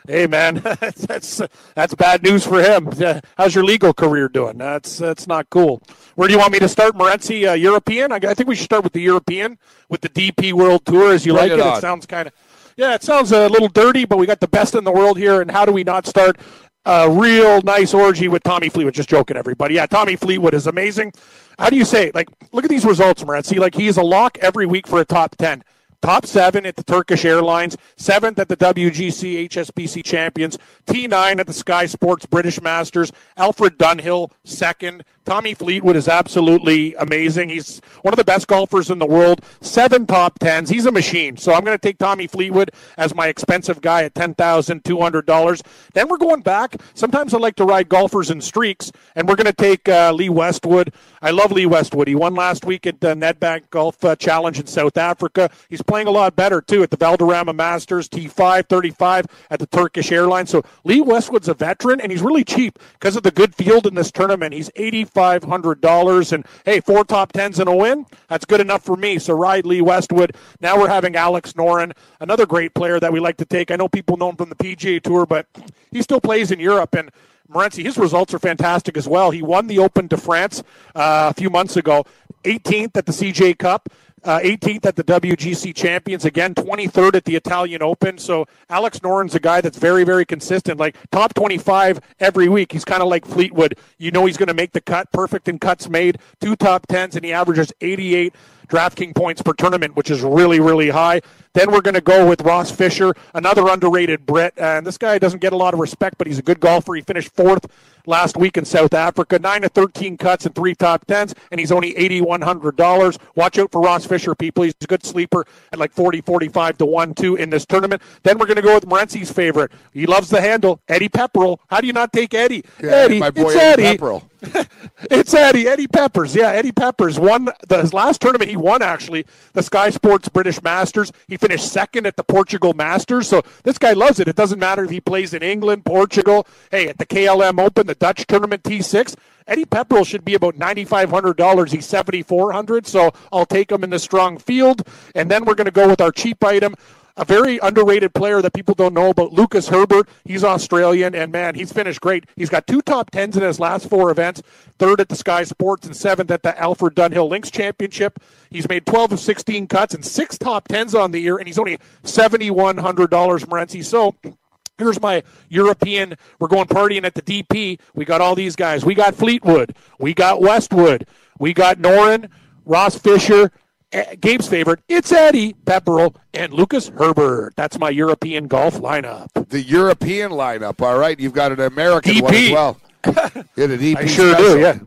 Speaker 4: hey man, that's that's bad news for him. How's your legal career doing? That's that's not cool. Where do you want me to start, Morency? Uh, European? I, I think we should start with the European, with the DP World Tour, as you
Speaker 3: Bring
Speaker 4: like
Speaker 3: it
Speaker 4: it. It sounds kind of. Yeah, it sounds a little dirty, but we got the best in the world here. And how do we not start a real nice orgy with Tommy Fleetwood? Just joking, everybody. Yeah, Tommy Fleetwood is amazing. How do you say? it? Like, look at these results, Morency. Like, he's a lock every week for a top 10. top seven at the Turkish Airlines, seventh at the WGC HSBC Champions, T9 at the Sky Sports British Masters, Alfred Dunhill second, Tommy Fleetwood is absolutely amazing. He's one of the best golfers in the world. Seven top tens. He's a machine. So I'm going to take Tommy Fleetwood as my expensive guy at ten thousand two hundred dollars. Then we're going back. Sometimes I like to ride golfers in streaks, and we're going to take uh, Lee Westwood. I love Lee Westwood. He won last week at the Nedbank Golf uh, Challenge in South Africa. He's playing a lot better too at the Valderrama Masters T5 35 at the Turkish Airlines. So Lee Westwood's a veteran, and he's really cheap because of the good field in this tournament. He's eighty $500. And hey, four top tens and a win, that's good enough for me. So ride Lee Westwood. Now we're having Alex Noren, another great player that we like to take. I know people know him from the PGA Tour, but he still plays in Europe. And Morency, his results are fantastic as well. He won the Open de France uh, a few months ago, 18th at the CJ Cup uh, 18th at the WGC Champions, again 23rd at the Italian Open. So Alex Noren's a guy that's very, very consistent, like top 25 every week. He's kind of like Fleetwood. You know he's going to make the cut, perfect in cuts made, two top tens, and he averages 88 DraftKings points per tournament, which is really, really high. Then we're going to go with Ross Fisher, another underrated Brit. And this guy doesn't get a lot of respect, but he's a good golfer. He finished fourth last week in South Africa, nine to 13 cuts and three top tens, and he's only $8,100. Watch out for Ross Fisher, people. He's a good sleeper at like 40, 45 to 1, 2 in this tournament. Then we're going to go with Morency's favorite. He loves the handle, Eddie Pepperell. How do you not take Eddie?
Speaker 3: Yeah,
Speaker 4: Eddie,
Speaker 3: my boy
Speaker 4: it's
Speaker 3: Eddie
Speaker 4: Eddie.
Speaker 3: Pepperell.
Speaker 4: it's Eddie, Eddie Peppers. Yeah, Eddie Peppers won the, his last tournament. He won actually the Sky Sports British Masters. He finished second at the Portugal Masters. So this guy loves it. It doesn't matter if he plays in England, Portugal. Hey, at the KLM Open, the Dutch tournament T6. Eddie Pepperell should be about ninety five hundred dollars. He's seventy four hundred, so I'll take him in the strong field. And then we're going to go with our cheap item a very underrated player that people don't know about, Lucas Herbert. He's Australian, and man, he's finished great. He's got two top tens in his last four events, third at the Sky Sports and seventh at the Alfred Dunhill Links Championship. He's made 12 of 16 cuts and six top tens on the year, and he's only $7,100, Morency. So Here's my European. We're going partying at the DP. We got all these guys. We got Fleetwood. We got Westwood. We got Noren, Ross Fisher, eh, Gabe's favorite, it's Eddie Pepperell and Lucas Herbert. That's my European golf lineup.
Speaker 3: The European lineup. All right, you've got an American
Speaker 4: DP.
Speaker 3: one as well. Yeah, the DP
Speaker 4: I sure
Speaker 3: special.
Speaker 4: do, yeah.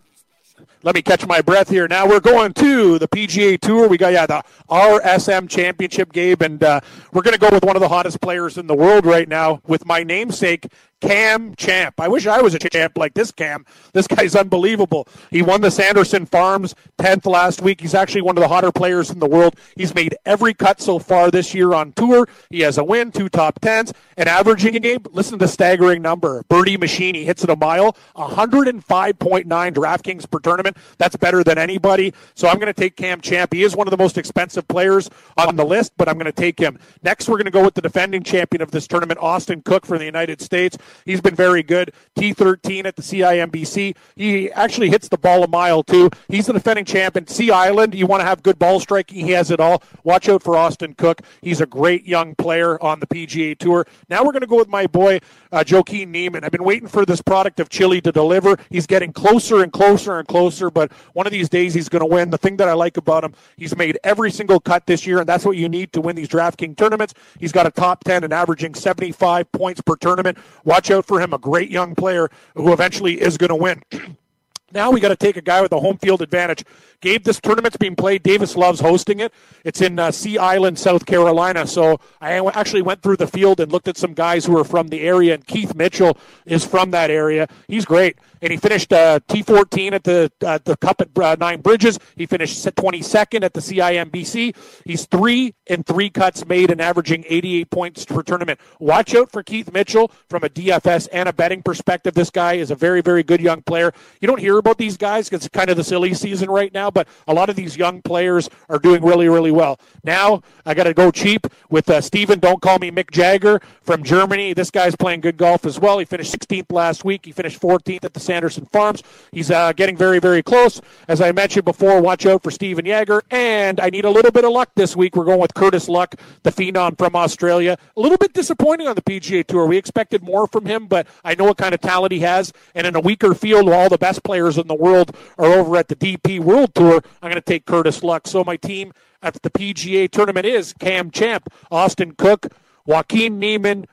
Speaker 4: Let me catch my breath here. Now we're going to the PGA Tour. We got yeah the RSM Championship, Gabe, and uh, we're going to go with one of the hottest players in the world right now with my namesake Cam Champ. I wish I was a champ like this Cam. This guy's unbelievable. He won the Sanderson Farms 10th last week. He's actually one of the hotter players in the world. He's made every cut so far this year on tour. He has a win, two top tens, and averaging a game. Listen to the staggering number. Birdie Machine, he hits it a mile, 105.9 DraftKings per tournament. That's better than anybody. So I'm going to take Cam Champ. He is one of the most expensive players on the list, but I'm going to take him. Next, we're going to go with the defending champion of this tournament, Austin Cook from the United States. He's been very good. T13 at the CIMBC. He actually hits the ball a mile, too. He's the defending champion. Sea Island, you want to have good ball striking. He has it all. Watch out for Austin Cook. He's a great young player on the PGA Tour. Now we're going to go with my boy, uh, Joaquin Niemann. I've been waiting for this product of Chile to deliver. He's getting closer and closer and closer, but one of these days he's going to win. The thing that I like about him, he's made every single cut this year, and that's what you need to win these DraftKings tournaments. He's got a top 10 and averaging 75 points per tournament. Watch out for him, a great young player who eventually is going to win. Now we got to take a guy with a home field advantage. Gabe, this tournament's being played. Davis Love's hosting it. It's in uh, Sea Island, South Carolina. So I actually went through the field and looked at some guys who are from the area, and Keith Mitchell is from that area. He's great, and he finished uh, T14 at the uh, the Cup at uh, Nine Bridges. He finished 22nd at the CIMBC. He's three and three cuts made and averaging 88 points per tournament. Watch out for Keith Mitchell from a DFS and a betting perspective. This guy is a very very good young player. You don't hear about these guys because it's kind of the silly season right now, but a lot of these young players are doing really, really well. Now I got to go cheap with uh, Stephen. Don't call me Mick Jagger from Germany. This guy's playing good golf as well. He finished 16th last week. He finished 14th at the Sanderson Farms. He's uh, getting very, very close. As I mentioned before, watch out for Stephen Jaeger. And I need a little bit of luck this week. We're going with Curtis Luck, the phenom from Australia. A little bit disappointing on the PGA Tour. We expected more from him, but I know what kind of talent he has. And in a weaker field, all the best players in the world are over at the DP World Tour, I'm going to take Curtis Luck. So my team at the PGA tournament is Cam Champ, Austin Cook, Joaquin Niemann,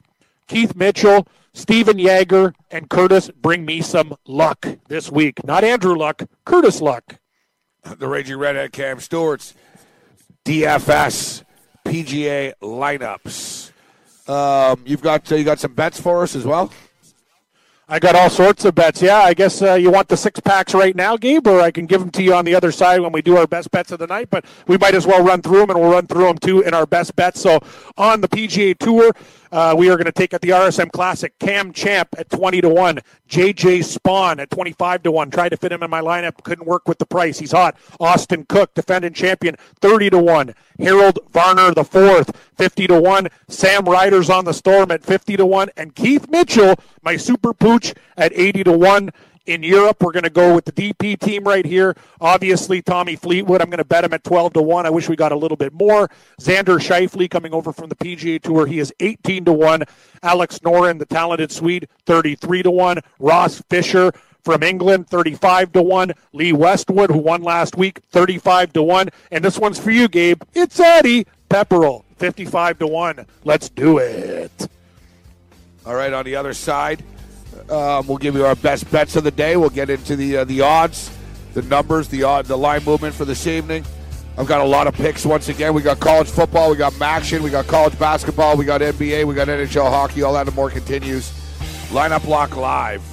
Speaker 4: Keith Mitchell, Stephen Jaeger, and Curtis bring me some luck this week. Not Andrew Luck, Curtis Luck.
Speaker 3: The Raging Redhead Cam Stewart's DFS PGA lineups. Um, you've got uh, you got some bets for us as well.
Speaker 4: I got all sorts of bets. Yeah, I guess uh, you want the six packs right now, Gabe, or I can give them to you on the other side when we do our best bets of the night. But we might as well run through them, and we'll run through them too in our best bets. So on the PGA Tour, uh, we are going to take at the RSM Classic Cam Champ at 20 to 1, JJ Spaun at 25 to 1. Tried to fit him in my lineup, couldn't work with the price. He's hot. Austin Cook, defending champion, 30 to 1. Harold Varner the fourth, 50 to 1. Sam Ryder's on the storm at 50 to 1. And Keith Mitchell, my super pooch, at 80 to 1. In Europe, we're going to go with the DP team right here. Obviously, Tommy Fleetwood, I'm going to bet him at 12 to 1. I wish we got a little bit more. Xander Schauffele coming over from the PGA Tour. He is 18 to 1. Alex Noren, the talented Swede, 33 to 1. Ross Fisher from England, 35 to 1. Lee Westwood, who won last week, 35 to 1. And this one's for you, Gabe. It's Eddie Pepperell, 55 to 1. Let's do it.
Speaker 3: All right, on the other side, um, we'll give you our best bets of the day. We'll get into the uh, the odds, the numbers, the odd, the line movement for this evening. I've got a lot of picks once again. We got college football, we got action, we got college basketball, we got NBA, we got NHL hockey. All that and more continues. Lineup Lock Live.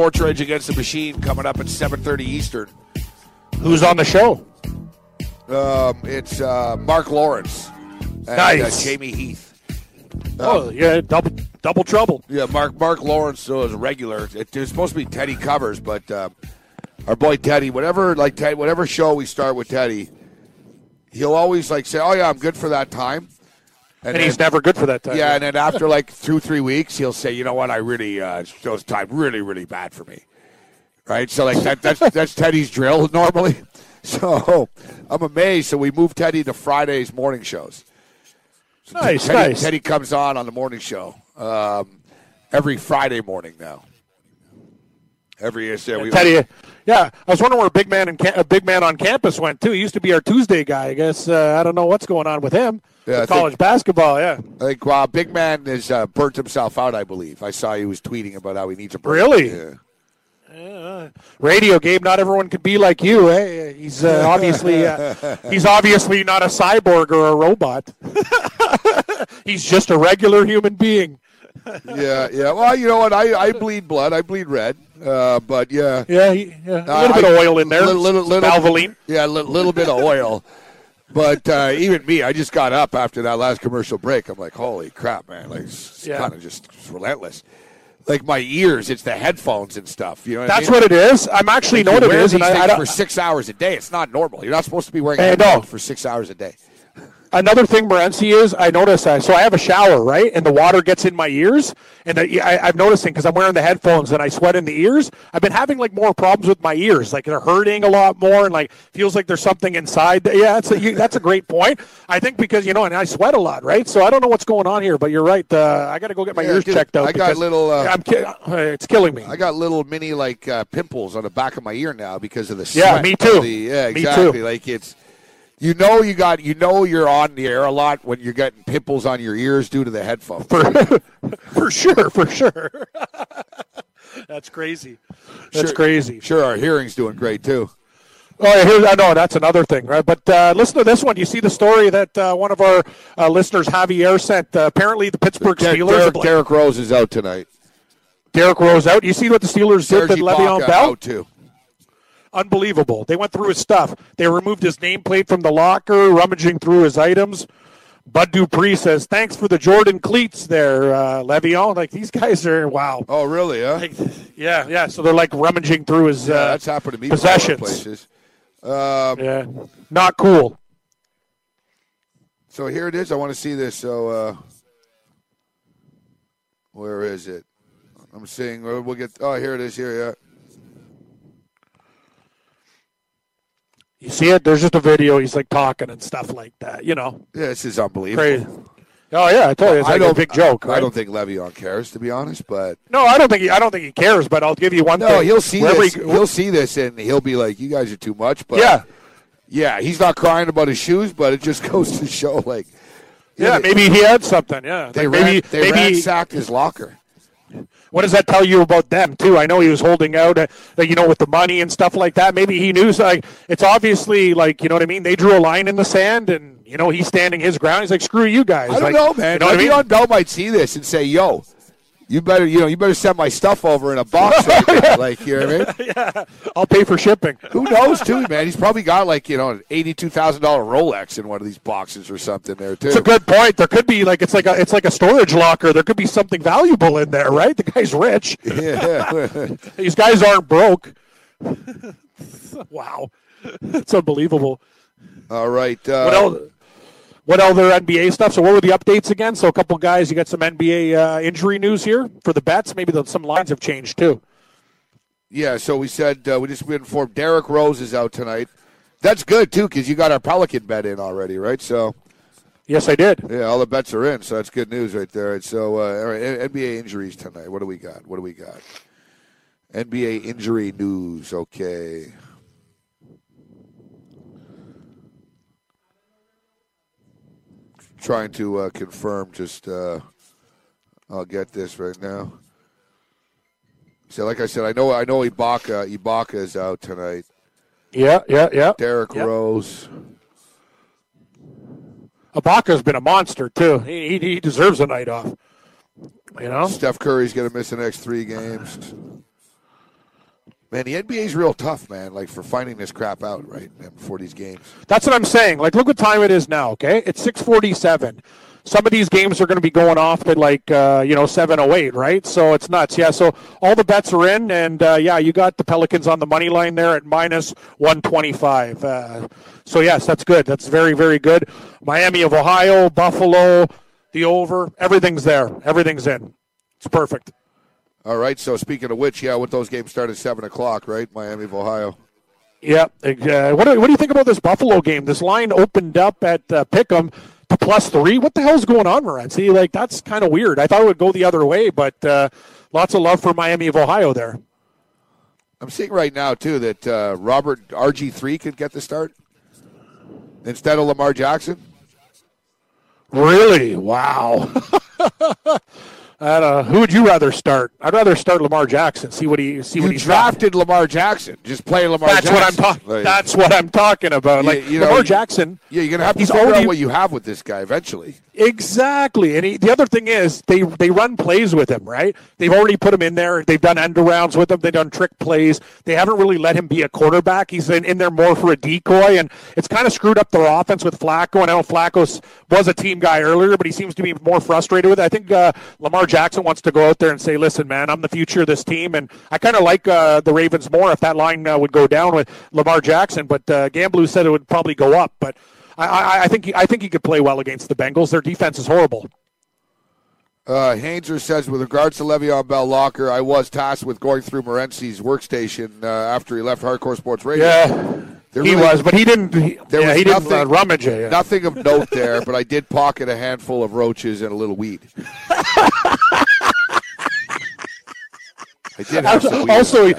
Speaker 3: Sports Rage Against the Machine coming up at 7:30 Eastern.
Speaker 4: Who's on the show?
Speaker 3: Um, it's uh, Mark Lawrence and
Speaker 4: Nice.
Speaker 3: uh, Jamie Heath.
Speaker 4: Oh, yeah, double double trouble.
Speaker 3: Yeah, Mark Mark Lawrence was a regular. It, was supposed to be Teddy Covers, but uh, our boy Teddy, whatever like Ted, whatever show we start with Teddy, he'll always like say, "Oh yeah, I'm good for that time,"
Speaker 4: And he's never good for that time.
Speaker 3: yeah, and then after like two three weeks, he'll say, "You know what? I really uh, those time really really bad for me." Right, so like that, that's that's Teddy's drill normally. So I'm amazed. So we moved Teddy to Fridays morning shows. So
Speaker 4: Nice,
Speaker 3: Teddy,
Speaker 4: nice.
Speaker 3: Teddy comes on on the morning show um, every Friday morning now. Every year, so we,
Speaker 4: Teddy, yeah, I was wondering where big man and a big man on campus went too. He used to be our Tuesday guy. I guess uh, I don't know what's going on with him.
Speaker 3: Yeah,
Speaker 4: college basketball, yeah.
Speaker 3: I think wow, Big Man has uh, burnt himself out. I believe I saw he was tweeting about how he needs a break.
Speaker 4: Really?
Speaker 3: Yeah.
Speaker 4: Radio Gabe, not everyone could be like you. Eh? He's uh, obviously uh, he's obviously not a cyborg or a robot. he's just a regular human being.
Speaker 3: Yeah, yeah. Well, you know what? I, I bleed blood. I bleed red. Uh, but yeah,
Speaker 4: Yeah, yeah. a
Speaker 3: Uh,
Speaker 4: little bit
Speaker 3: I-
Speaker 4: of oil in there.
Speaker 3: Little, little, little
Speaker 4: Valvoline.
Speaker 3: Yeah, a little, little bit of oil. But uh, even me, I just got up after that last commercial break. I'm like, holy crap, man! Like, it's
Speaker 4: Yeah.
Speaker 3: kind of just relentless. Like my ears, it's the headphones and stuff. You know, what
Speaker 4: That's
Speaker 3: I mean?
Speaker 4: what it is. I'm actually know
Speaker 3: You
Speaker 4: what it is, and I, I
Speaker 3: for six hours a day. It's not normal. You're not supposed to be wearing headphones for six hours a day.
Speaker 4: Another thing, Morency, is I notice uh, so I have a shower, right, and the water gets in my ears, and I, I, I'm noticing because I'm wearing the headphones and I sweat in the ears. I've been having like more problems with my ears, like they're hurting a lot more, and like feels like there's something inside. The, yeah, that's a, you, that's a great point. I think because you know, and I sweat a lot, right? So I don't know what's going on here, but you're right. Uh, I got to go get my
Speaker 3: Yeah,
Speaker 4: ears
Speaker 3: dude,
Speaker 4: checked out.
Speaker 3: I got little, uh,
Speaker 4: I'm, ki- uh, it's killing me.
Speaker 3: I got little mini like uh, pimples on the back of my ear now because of the
Speaker 4: Yeah, me too.
Speaker 3: the- yeah,
Speaker 4: Me
Speaker 3: exactly.
Speaker 4: too.
Speaker 3: Like it's you know you got you know you're on the air a lot when you're getting pimples on your ears due to the headphones.
Speaker 4: for, for sure, for sure. that's crazy. That's
Speaker 3: Sure.
Speaker 4: crazy.
Speaker 3: Sure, our hearing's doing great too.
Speaker 4: Oh, yeah, here's, I know that's another thing, right? But uh, listen to this one. You see the story that uh, one of our uh, listeners, Javier, sent. Uh, apparently, the Pittsburgh
Speaker 3: Der-
Speaker 4: Steelers. Derrick,
Speaker 3: Derrick Rose is out tonight.
Speaker 4: Derrick Rose out. You see what the Steelers did
Speaker 3: Serge
Speaker 4: to Le'Veon
Speaker 3: Ibaka
Speaker 4: Bell?
Speaker 3: out too.
Speaker 4: Unbelievable. They went through his stuff. They removed his nameplate from the locker, rummaging through his items. Bud Dupree says, "Thanks for the Jordan cleats, there, uh, Le'Veon." Like these guys are wow.
Speaker 3: Oh, really? Huh?
Speaker 4: Like, yeah, yeah. So they're like rummaging through his
Speaker 3: yeah,
Speaker 4: uh,
Speaker 3: that's happened to me
Speaker 4: possessions.
Speaker 3: places. Um,
Speaker 4: Yeah, not cool.
Speaker 3: So here it is. I want to see this. So uh, where is it? I'm seeing. We'll get. Oh, here it is. Here, yeah.
Speaker 4: You see it? There's just a video. He's like talking and stuff like that. You know,
Speaker 3: Yeah, this is unbelievable.
Speaker 4: crazy. Oh yeah, I told you it's
Speaker 3: I
Speaker 4: like a
Speaker 3: don't-
Speaker 4: big joke.
Speaker 3: I don't think Le'Veon cares, to be honest. But
Speaker 4: No, I don't think he. I don't think he cares. But I'll give you one
Speaker 3: no,
Speaker 4: thing.
Speaker 3: he'll see
Speaker 4: Wherever
Speaker 3: this.
Speaker 4: he-
Speaker 3: He'll see this, and he'll be like, "You guys are too much." But
Speaker 4: yeah,
Speaker 3: yeah, he's not crying about his shoes, but it just goes to show, like,
Speaker 4: yeah.
Speaker 3: they-
Speaker 4: Maybe he had something. Yeah,
Speaker 3: they
Speaker 4: Like, maybe
Speaker 3: ran, they
Speaker 4: maybe.
Speaker 3: ransacked his locker.
Speaker 4: What does that tell you about them too? I know he was holding out, uh, you know, with the money and stuff like that. Maybe he knew. Like, it's obviously like you know what I mean. They drew a line in the sand, and you know he's standing his ground. He's like, "Screw you guys."
Speaker 3: I don't
Speaker 4: Like,
Speaker 3: know, man.
Speaker 4: You know what I mean?
Speaker 3: Bell might see this and say, "Yo, you better, you know, you better send my stuff over in a box." right now." Like, you know what I mean?
Speaker 4: I'll pay for shipping.
Speaker 3: Who knows, too, man? He's probably got like you know an eighty-two thousand dollar Rolex in one of these boxes or something there too.
Speaker 4: It's a good point. There could be like it's like a it's like a storage locker. There could be something valuable in there, right? The guy's rich.
Speaker 3: yeah.
Speaker 4: These guys aren't broke. wow, it's unbelievable.
Speaker 3: All right. Uh,
Speaker 4: What else? What other NBA stuff? So what were the updates again? So a couple guys, you got some NBA uh, injury news here for the bets. Maybe the, some lines have changed too.
Speaker 3: Yeah. So we said uh, we just we informed Derrick Rose is out tonight. That's good too because you got our Pelican bet in already, right? So
Speaker 4: Yes, I did.
Speaker 3: yeah, all the bets are in. So that's good news right there. And so uh, all right, NBA injuries tonight. What do we got? What do we got? NBA injury news. Okay. Trying to uh, confirm. Just uh, I'll get this right now. So, like I said, I know I know Ibaka Ibaka is out tonight.
Speaker 4: Yeah, yeah, yeah.
Speaker 3: Derrick
Speaker 4: Yep.
Speaker 3: Rose.
Speaker 4: Ibaka's been a monster too. He, he, he deserves a night off. You know.
Speaker 3: Steph Curry's going to miss the next three games. Man, the NBA's real tough, man. Like for finding this crap out right before these games.
Speaker 4: That's what I'm saying. Like, look what time it is now. Okay, it's 6:47. Some of these games are going to be going off at like uh, you know 7:08, right? So it's nuts. Yeah. So all the bets are in, and uh, yeah, you got the Pelicans on the money line there at minus 125. Uh, so yes, that's good. That's very very good. Miami of Ohio, Buffalo, the over, everything's there. Everything's in. It's perfect.
Speaker 3: All right. So speaking of which, yeah, what those games start at seven o'clock, right? Miami of Ohio.
Speaker 4: Yeah. Uh, what, do, what do you think about this Buffalo game? This line opened up at uh, Pick'em to plus three. What the hell's going on, Morency? Like that's kind of weird. I thought it would go the other way, but uh, lots of love for Miami of Ohio there.
Speaker 3: I'm seeing right now too that uh, Robert RG three could get the start instead of Lamar Jackson.
Speaker 4: Really? Wow. And, uh, who would you rather start? I'd rather start Lamar Jackson. See what he see what he's got.
Speaker 3: drafted Lamar Jackson. Just play Lamar.
Speaker 4: That's
Speaker 3: Jackson.
Speaker 4: what I'm talking.
Speaker 3: Like,
Speaker 4: That's what I'm talking about.
Speaker 3: You-
Speaker 4: Like
Speaker 3: you know,
Speaker 4: Lamar
Speaker 3: you-
Speaker 4: Jackson.
Speaker 3: yeah, you're gonna have to figure
Speaker 4: already-
Speaker 3: out what you have with this guy eventually.
Speaker 4: Exactly. And he, the other thing is they they run plays with him, right? They've already put him in there. They've done end arounds with him. They've done trick plays. They haven't really let him be a quarterback. He's in, in there more for a decoy, and it's kind of screwed up their offense with Flacco. And I know Flacco was a team guy earlier, but he seems to be more frustrated with it. I think uh, Lamar Jackson wants to go out there and say, listen, man, I'm the future of this team. And I kind of like uh, the Ravens more if that line uh, would go down with Lamar Jackson. But uh, Gamblu said it would probably go up. But I, I, I think he, I think he could play well against the Bengals. Their defense is horrible.
Speaker 3: Uh, Hainzer says, with regards to Le'Veon Bell Locker, I was tasked with going through Morency's workstation uh, after he left Hardcore Sports Radio.
Speaker 4: Yeah,
Speaker 3: There
Speaker 4: he
Speaker 3: really-
Speaker 4: was, but he didn't. He,
Speaker 3: There
Speaker 4: yeah,
Speaker 3: was
Speaker 4: he didn't uh,
Speaker 3: nothing-
Speaker 4: rummage it. yeah.
Speaker 3: Nothing of note there, but I did pocket a handful of roaches and a little weed. I did have some weed.
Speaker 4: Also,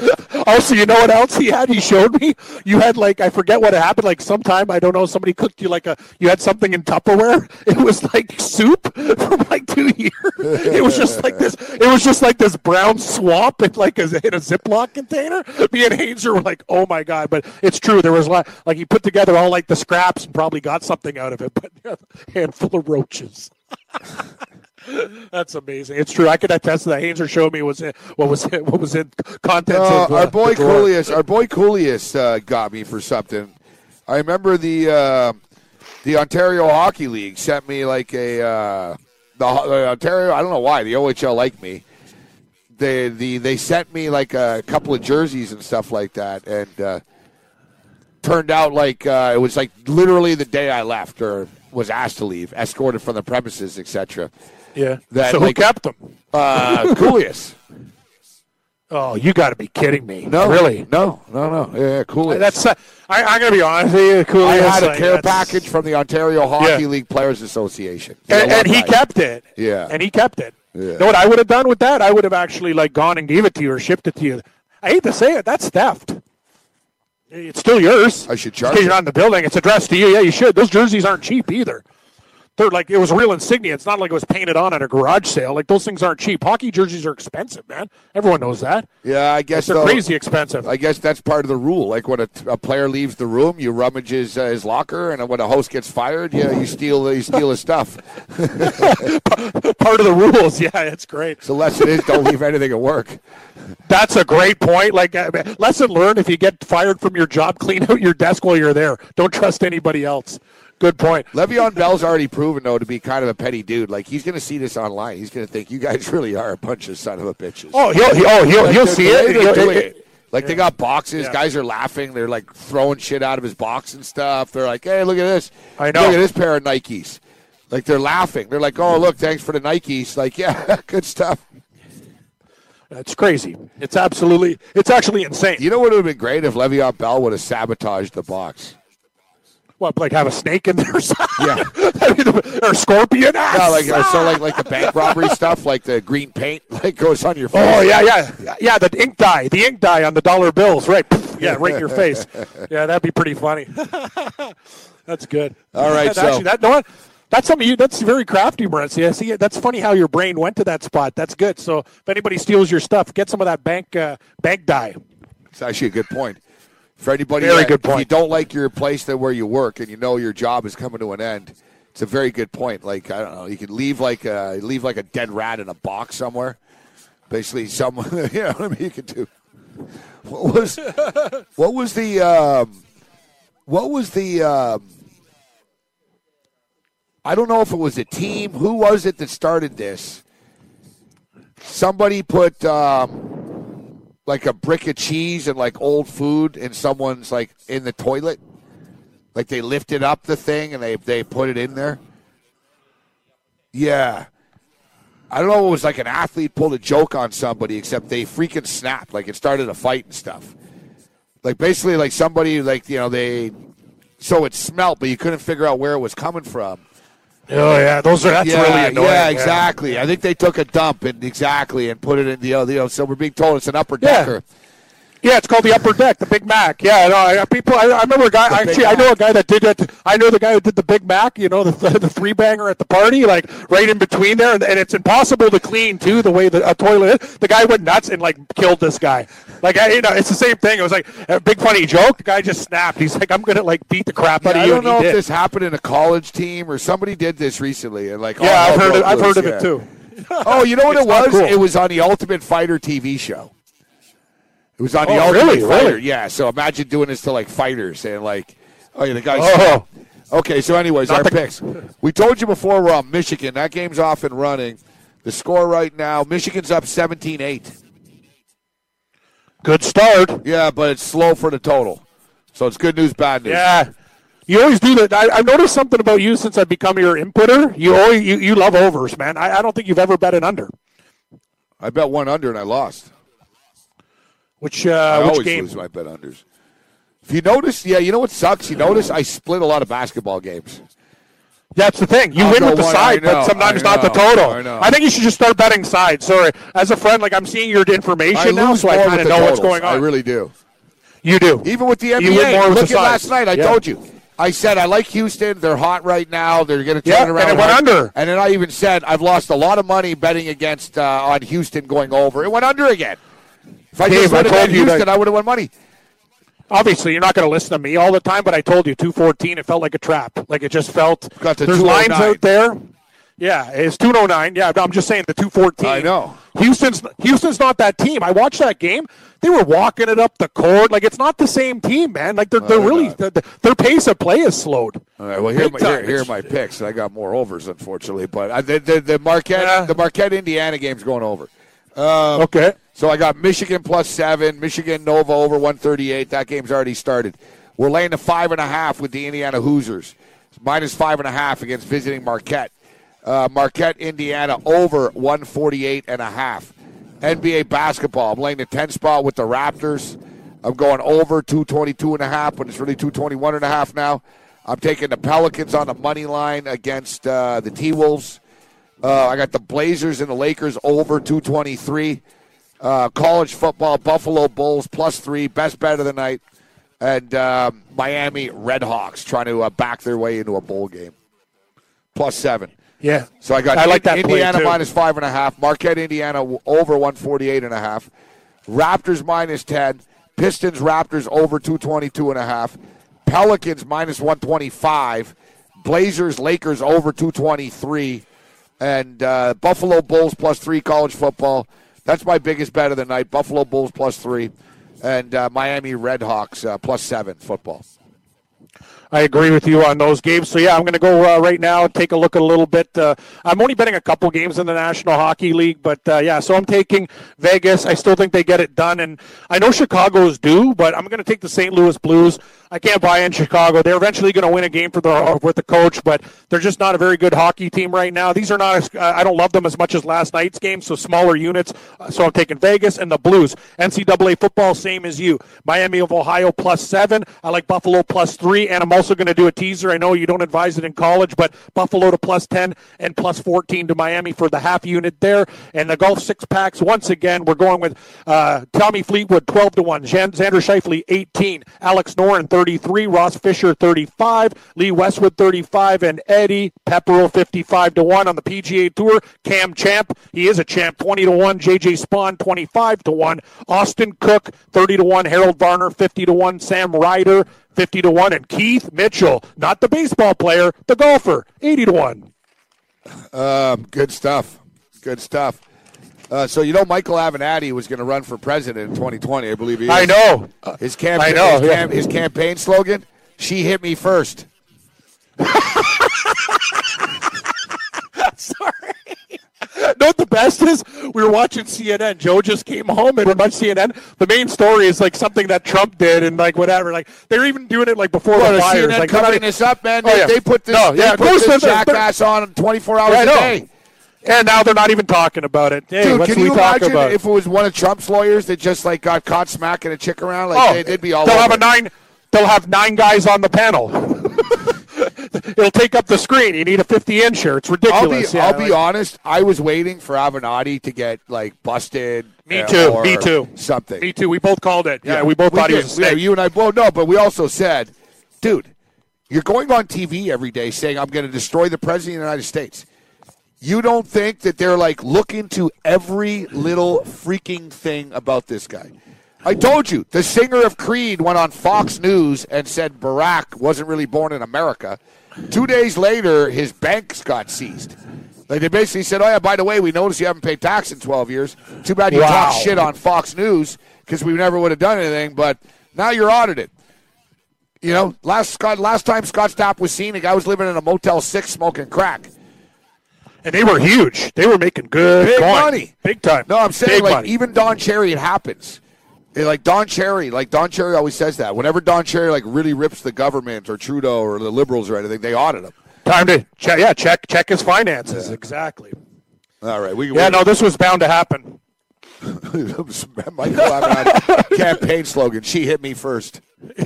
Speaker 4: also, you know what else he had? He showed me. You had like I forget what happened. Like sometime I don't know. Somebody cooked you like a. You had something in Tupperware. It was like soup from like two years. It was just like this. It was just like this brown swamp in like a, in a Ziploc container. Me and Hazer were like, "Oh my god!" But it's true. There was like, like he put together all like the scraps and probably got something out of it, but a handful of roaches. That's amazing. It's true. I could attest to that. Hainzer showed me was what was what was in content.
Speaker 3: Uh, our boy. Coolius, our boy Coolius uh, got me for something. I remember the uh, the Ontario Hockey League sent me like a uh, the, the Ontario. I don't know why the OHL liked me. They the they sent me like a couple of jerseys and stuff like that, and uh, turned out like uh, it was like literally the day I left or was asked to leave, escorted from the premises, etc.
Speaker 4: Yeah.
Speaker 3: That,
Speaker 4: so
Speaker 3: like-
Speaker 4: who kept them?
Speaker 3: Uh, Coolius.
Speaker 4: Oh, you got to be kidding me!
Speaker 3: No,
Speaker 4: really?
Speaker 3: no, no, no. Yeah, Coolius.
Speaker 4: That's. Uh, I, I'm gonna be honest with you. Cool.
Speaker 3: I had a care package from the Ontario Hockey
Speaker 4: Yeah.
Speaker 3: League Players Association.
Speaker 4: And, and he kept it.
Speaker 3: Yeah.
Speaker 4: and he kept it.
Speaker 3: Yeah.
Speaker 4: You know what I would have done with that? I would have actually like gone and gave it to you or shipped it to you. I hate to say it, that's theft. It's still yours.
Speaker 3: I should
Speaker 4: charge.
Speaker 3: charge
Speaker 4: 'cause
Speaker 3: you.
Speaker 4: you're not in the building. It's addressed to you. Yeah, you should. Those jerseys aren't cheap either. They're like it was real insignia. It's not like it was painted on at a garage sale. Like those things aren't cheap. Hockey jerseys are expensive, man. Everyone knows that.
Speaker 3: Yeah, I guess
Speaker 4: They're
Speaker 3: though,
Speaker 4: crazy expensive.
Speaker 3: I guess that's part of the rule. Like when a, a player leaves the room, you rummage his, uh, his locker, and when a host gets fired, yeah, you steal you steal his stuff.
Speaker 4: Part of the rules. Yeah, it's great.
Speaker 3: So lesson is don't leave anything at work.
Speaker 4: That's a great point. Like uh, lesson learned: if you get fired from your job, clean out your desk while you're there. Don't trust anybody else. Good point.
Speaker 3: Le'Veon Bell's already proven though to be kind of a petty dude. Like he's going to see this online. He's going to think you guys really are a bunch of son of a bitches.
Speaker 4: Oh, he'll, he, oh, he'll,
Speaker 3: Like,
Speaker 4: he'll see it. He'll- it-
Speaker 3: it. Like they got boxes,
Speaker 4: Yeah.
Speaker 3: guys are laughing. They're like throwing shit out of his box and stuff. They're like, "Hey, look at this!
Speaker 4: I know.
Speaker 3: Look at this pair of Nikes." Like they're laughing. They're like, "Oh, look, thanks for the Nikes." Like, yeah, good stuff.
Speaker 4: It's crazy. It's absolutely. It's actually insane.
Speaker 3: You know what would have been great if Le'Veon Bell would have sabotaged the box.
Speaker 4: What, like have a snake in there?
Speaker 3: Yeah.
Speaker 4: or scorpion? Ah,
Speaker 3: Yeah, like so, like like the bank robbery stuff, like the green paint, like goes on your face.
Speaker 4: Oh yeah, yeah, yeah. The ink dye, the ink dye on the dollar bills, right? Yeah, right in your face. Yeah, that'd be pretty funny. that's good.
Speaker 3: All right,
Speaker 4: That's
Speaker 3: so-
Speaker 4: actually, that, no, what? that's something you. That's very crafty, Brent. Yeah, see, that's funny how your brain went to that spot. That's good. So if anybody steals your stuff, get some of that bank uh, bank dye.
Speaker 3: It's actually a good point. For anybody
Speaker 4: Very
Speaker 3: that-
Speaker 4: good
Speaker 3: if you don't like your place that where you work and you know your job is coming to an end, it's a very good point. Like I don't know, you could leave like a leave like a dead rat in a box somewhere. Basically, someone you know what I mean. You could do. What was what was the um, what was the um, I don't know if it was a team. Who was it that started this? Somebody put um, like a brick of cheese and like old food and someone's like in the toilet. Like they lifted up the thing and they they put it in there. Yeah. I don't know. It was like an athlete pulled a joke on somebody, except they freaking snapped. Like it started a fight and stuff. Like basically, like somebody, like you know, they so it smelt, but you couldn't figure out where it was coming from.
Speaker 4: Oh yeah, those are that's
Speaker 3: yeah,
Speaker 4: really annoying.
Speaker 3: yeah, exactly. I think they took a dump and exactly and put it in the other. You know, so we're being told it's an upper decker.
Speaker 4: Yeah, it's called the Upper Deck, the Big Mac. Yeah, no, I, people. I, I remember a guy.
Speaker 3: The
Speaker 4: Actually, I know a guy that did it. I know the guy who did the Big Mac. You know, the the three banger at the party, like right in between there, and, and it's impossible to clean too. The way the a toilet is. The guy went nuts and like killed this guy. Like I, you know, it's the same thing. It was like a big funny joke. The guy just snapped. He's like, I'm gonna like beat the crap out of you. I don't
Speaker 3: know if
Speaker 4: did.
Speaker 3: this happened in a college team or somebody did this recently. And like,
Speaker 4: Yeah, I've heard. It, I've heard of
Speaker 3: yeah.
Speaker 4: it too.
Speaker 3: Oh, you know what
Speaker 4: It's
Speaker 3: it was?
Speaker 4: cool.
Speaker 3: It was on the Ultimate Fighter TV show. It was on the
Speaker 4: Oh,
Speaker 3: Ultimate
Speaker 4: really?
Speaker 3: Fighter.
Speaker 4: Really?
Speaker 3: Yeah. So imagine doing this to like fighters and like, oh yeah, the guys.
Speaker 4: Oh.
Speaker 3: Okay, so anyways,
Speaker 4: Not
Speaker 3: our
Speaker 4: the-
Speaker 3: picks. We told you before we're on Michigan. That game's off and running. The score right now, Michigan's up 17-8.
Speaker 4: Good start.
Speaker 3: Yeah, but it's slow for the total. So it's good news, bad news.
Speaker 4: Yeah. You always do that. I, I've noticed something about you since I've become your inputter. You always you, you love overs, man. I, I don't think you've ever bet an under.
Speaker 3: I bet one under and I lost.
Speaker 4: Which
Speaker 3: I
Speaker 4: uh, which
Speaker 3: always
Speaker 4: game?
Speaker 3: lose my bet unders. If you notice, yeah, you know what sucks? You notice I split a lot of basketball games.
Speaker 4: That's the thing. You
Speaker 3: I'll
Speaker 4: win with the
Speaker 3: one-
Speaker 4: side, but sometimes
Speaker 3: I
Speaker 4: not the total.
Speaker 3: I know.
Speaker 4: think you should just start betting sides. Sorry, as a friend, like I'm seeing your information
Speaker 3: I
Speaker 4: now, so I kind of know what's going on.
Speaker 3: I really do.
Speaker 4: you do.
Speaker 3: Even with the
Speaker 4: You win
Speaker 3: NBA,
Speaker 4: more with
Speaker 3: look at last night. I
Speaker 4: Yeah.
Speaker 3: told you. I said I like Houston. They're hot right now. They're going to turn it around.
Speaker 4: and it went under.
Speaker 3: And then I even said I've lost a lot of money betting against uh, on Houston going over. It went under again. If I
Speaker 4: Dave,
Speaker 3: just
Speaker 4: I
Speaker 3: would have
Speaker 4: you that-
Speaker 3: Houston, I would have won money.
Speaker 4: Obviously, you're not going to listen to me all the time, but I told you 214. It felt like a trap. Like it just felt.
Speaker 3: Got to
Speaker 4: there's lines out there. Yeah, it's 209. Yeah, I'm just saying the 214.
Speaker 3: I know.
Speaker 4: Houston's Houston's not that team. I watched that game. They were walking it up the court. Like it's not the same team, man. Like they're they're
Speaker 3: they're
Speaker 4: really
Speaker 3: not.
Speaker 4: their, pace of play is slowed.
Speaker 3: All right. Well, here, are my, here, here are my picks. I got more overs, unfortunately, but I, the, the the Marquette
Speaker 4: Yeah.
Speaker 3: the Marquette Indiana game's going over. Um,
Speaker 4: Okay.
Speaker 3: So I got Michigan plus seven, Michigan Nova over 138. That game's already started. We're laying the five and a half with the Indiana Hoosiers, minus five and a half against visiting Marquette. Uh, Marquette, Indiana over 148 and a half. NBA basketball. I'm laying the 10 spot with the Raptors. I'm going over 222 and a half, but it's really 221 and a half now. I'm taking the Pelicans on the money line against uh, the T Wolves. Uh, I got the Blazers and the Lakers over 223. Uh, college football, Buffalo Bulls plus three, best bet of the night. And um, Miami Redhawks trying to uh, back their way into a bowl game. Plus seven.
Speaker 4: Yeah.
Speaker 3: So I got
Speaker 4: I like that
Speaker 3: Indiana minus five and a half, Marquette, Indiana over 148 and a half, Raptors minus 10, Pistons, Raptors over 222 and a half, Pelicans minus 125, Blazers, Lakers over 223, and uh, Buffalo Bulls plus three college football. That's my biggest bet of the night. Buffalo Bulls plus three, and uh, Miami Redhawks uh, plus seven football.
Speaker 4: I agree with you on those games. So yeah, I'm going to go uh, right now and take a look at a little bit. Uh, I'm only betting a couple games in the National Hockey League, but uh, yeah, so I'm taking Vegas. I still think they get it done, and I know Chicago's due, but I'm going to take the St. Louis Blues. I can't buy in Chicago. They're eventually going to win a game for the uh, with the coach, but they're just not a very good hockey team right now. These are not. As, I don't love them as much as last night's game, so smaller units. Uh, so I'm taking Vegas and the Blues. NCAA football, same as you. Miami of Ohio plus seven. I like Buffalo plus three, and I'm also going to do a teaser. I know you don't advise it in college, but Buffalo to plus ten and plus fourteen to Miami for the half unit there. And the golf six packs once again. We're going with uh, Tommy Fleetwood twelve to one, Xander Schauffele eighteen, Alex Noren thirty-three, Ross Fisher thirty-five, Lee Westwood thirty-five, and Eddie Pepperell fifty-five to one on the PGA Tour. Cam Champ, he is a champ, twenty to one. JJ Spaun twenty-five to one. Austin Cook thirty to one. Harold Varner fifty to one. Sam Ryder. 50 to 1 and Keith Mitchell, not the baseball player, the golfer, 80 to 1.
Speaker 3: Um, good stuff. Good stuff. Uh, so you know Michael Avenatti was going to run for president in 2020. I believe he. Is.
Speaker 4: I know.
Speaker 3: His campaign.
Speaker 4: I know,
Speaker 3: His,
Speaker 4: yeah.
Speaker 3: his campaign slogan: "She hit me first.
Speaker 4: know what the best is? We were watching CNN. Joe just came home and we're watched CNN. The main story is like something that Trump did and like whatever. Like they're even doing it like before
Speaker 3: Well,
Speaker 4: the fires.
Speaker 3: CNN
Speaker 4: Like
Speaker 3: covering this up, man.
Speaker 4: Oh,
Speaker 3: They,
Speaker 4: yeah.
Speaker 3: they put this,
Speaker 4: No,
Speaker 3: they
Speaker 4: yeah,
Speaker 3: put this jackass on 24 hours
Speaker 4: Yeah,
Speaker 3: a day.
Speaker 4: And now they're not even talking about it. Hey,
Speaker 3: Dude, can you
Speaker 4: talk
Speaker 3: imagine
Speaker 4: about?
Speaker 3: if it was one of Trump's lawyers that just like got caught smacking a chick around? Like
Speaker 4: oh,
Speaker 3: they, they'd be all
Speaker 4: they'll
Speaker 3: over.
Speaker 4: have a nine. They'll have nine guys on the panel. It'll take up the screen. You need a 50 incher. It's
Speaker 3: I'll be,
Speaker 4: ridiculous. yeah,
Speaker 3: I'll be honest. I was waiting for Avenatti to get like busted.
Speaker 4: Me
Speaker 3: uh,
Speaker 4: too.
Speaker 3: or
Speaker 4: Me too.
Speaker 3: Something.
Speaker 4: Me too. We both called it. Yeah, we both thought he was a
Speaker 3: Yeah, you and I both know, but we also said, dude, you're going on TV every day saying I'm going to destroy the president of the United States. You don't think that they're like looking to every little freaking thing about this guy? I told you, the singer of Creed went on Fox News and said Barack wasn't really born in America. Two days later, his banks got seized. Like they basically said, "Oh yeah, by the way, we noticed you haven't paid tax in 12 years. Too bad you
Speaker 4: Wow.
Speaker 3: talk shit on Fox News because we never would have done anything. But now you're audited. You know, last Scott, last time Scott Stapp was seen, a guy was living in a Motel Six smoking crack.
Speaker 4: And they were huge. They were making good
Speaker 3: Big
Speaker 4: coin.
Speaker 3: money.
Speaker 4: Big time.
Speaker 3: No, I'm saying
Speaker 4: Big
Speaker 3: like
Speaker 4: money.
Speaker 3: even Don Cherry, it happens. Eh, Like Don Cherry, like Don Cherry always says that. Whenever Don Cherry like really rips the government or Trudeau or the Liberals or anything, they audit him.
Speaker 4: Time to check. Yeah, check check his finances. Exactly.
Speaker 3: All right, we
Speaker 4: Yeah, no, this was bound to happen.
Speaker 3: Michael Avenatti campaign slogan: "She hit me first.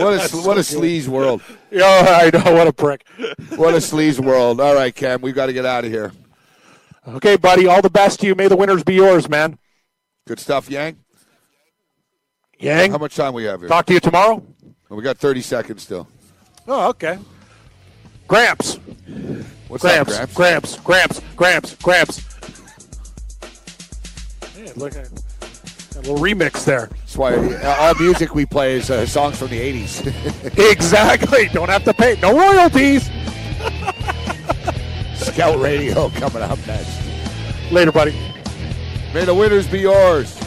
Speaker 3: what a what a sleaze world!
Speaker 4: Yeah, I know. What a prick.
Speaker 3: What a sleaze world! All right, Cam, we've got to get out of here.
Speaker 4: Okay, buddy. All the best to you. May the winners be yours, man.
Speaker 3: Good stuff, Yang.
Speaker 4: Yang.
Speaker 3: How much time we have here?
Speaker 4: Talk to you tomorrow.
Speaker 3: We got 30 seconds still.
Speaker 4: Oh, okay. Gramps.
Speaker 3: What's
Speaker 4: Gramps.
Speaker 3: up, Gramps?
Speaker 4: Gramps. Gramps. Gramps. Gramps. Yeah, look at a little remix there.
Speaker 3: That's why all music we play is uh, songs from the 80s.
Speaker 4: exactly. Don't have to pay. No royalties.
Speaker 3: Scout Radio coming up next.
Speaker 4: Later, buddy.
Speaker 3: May the winners be yours.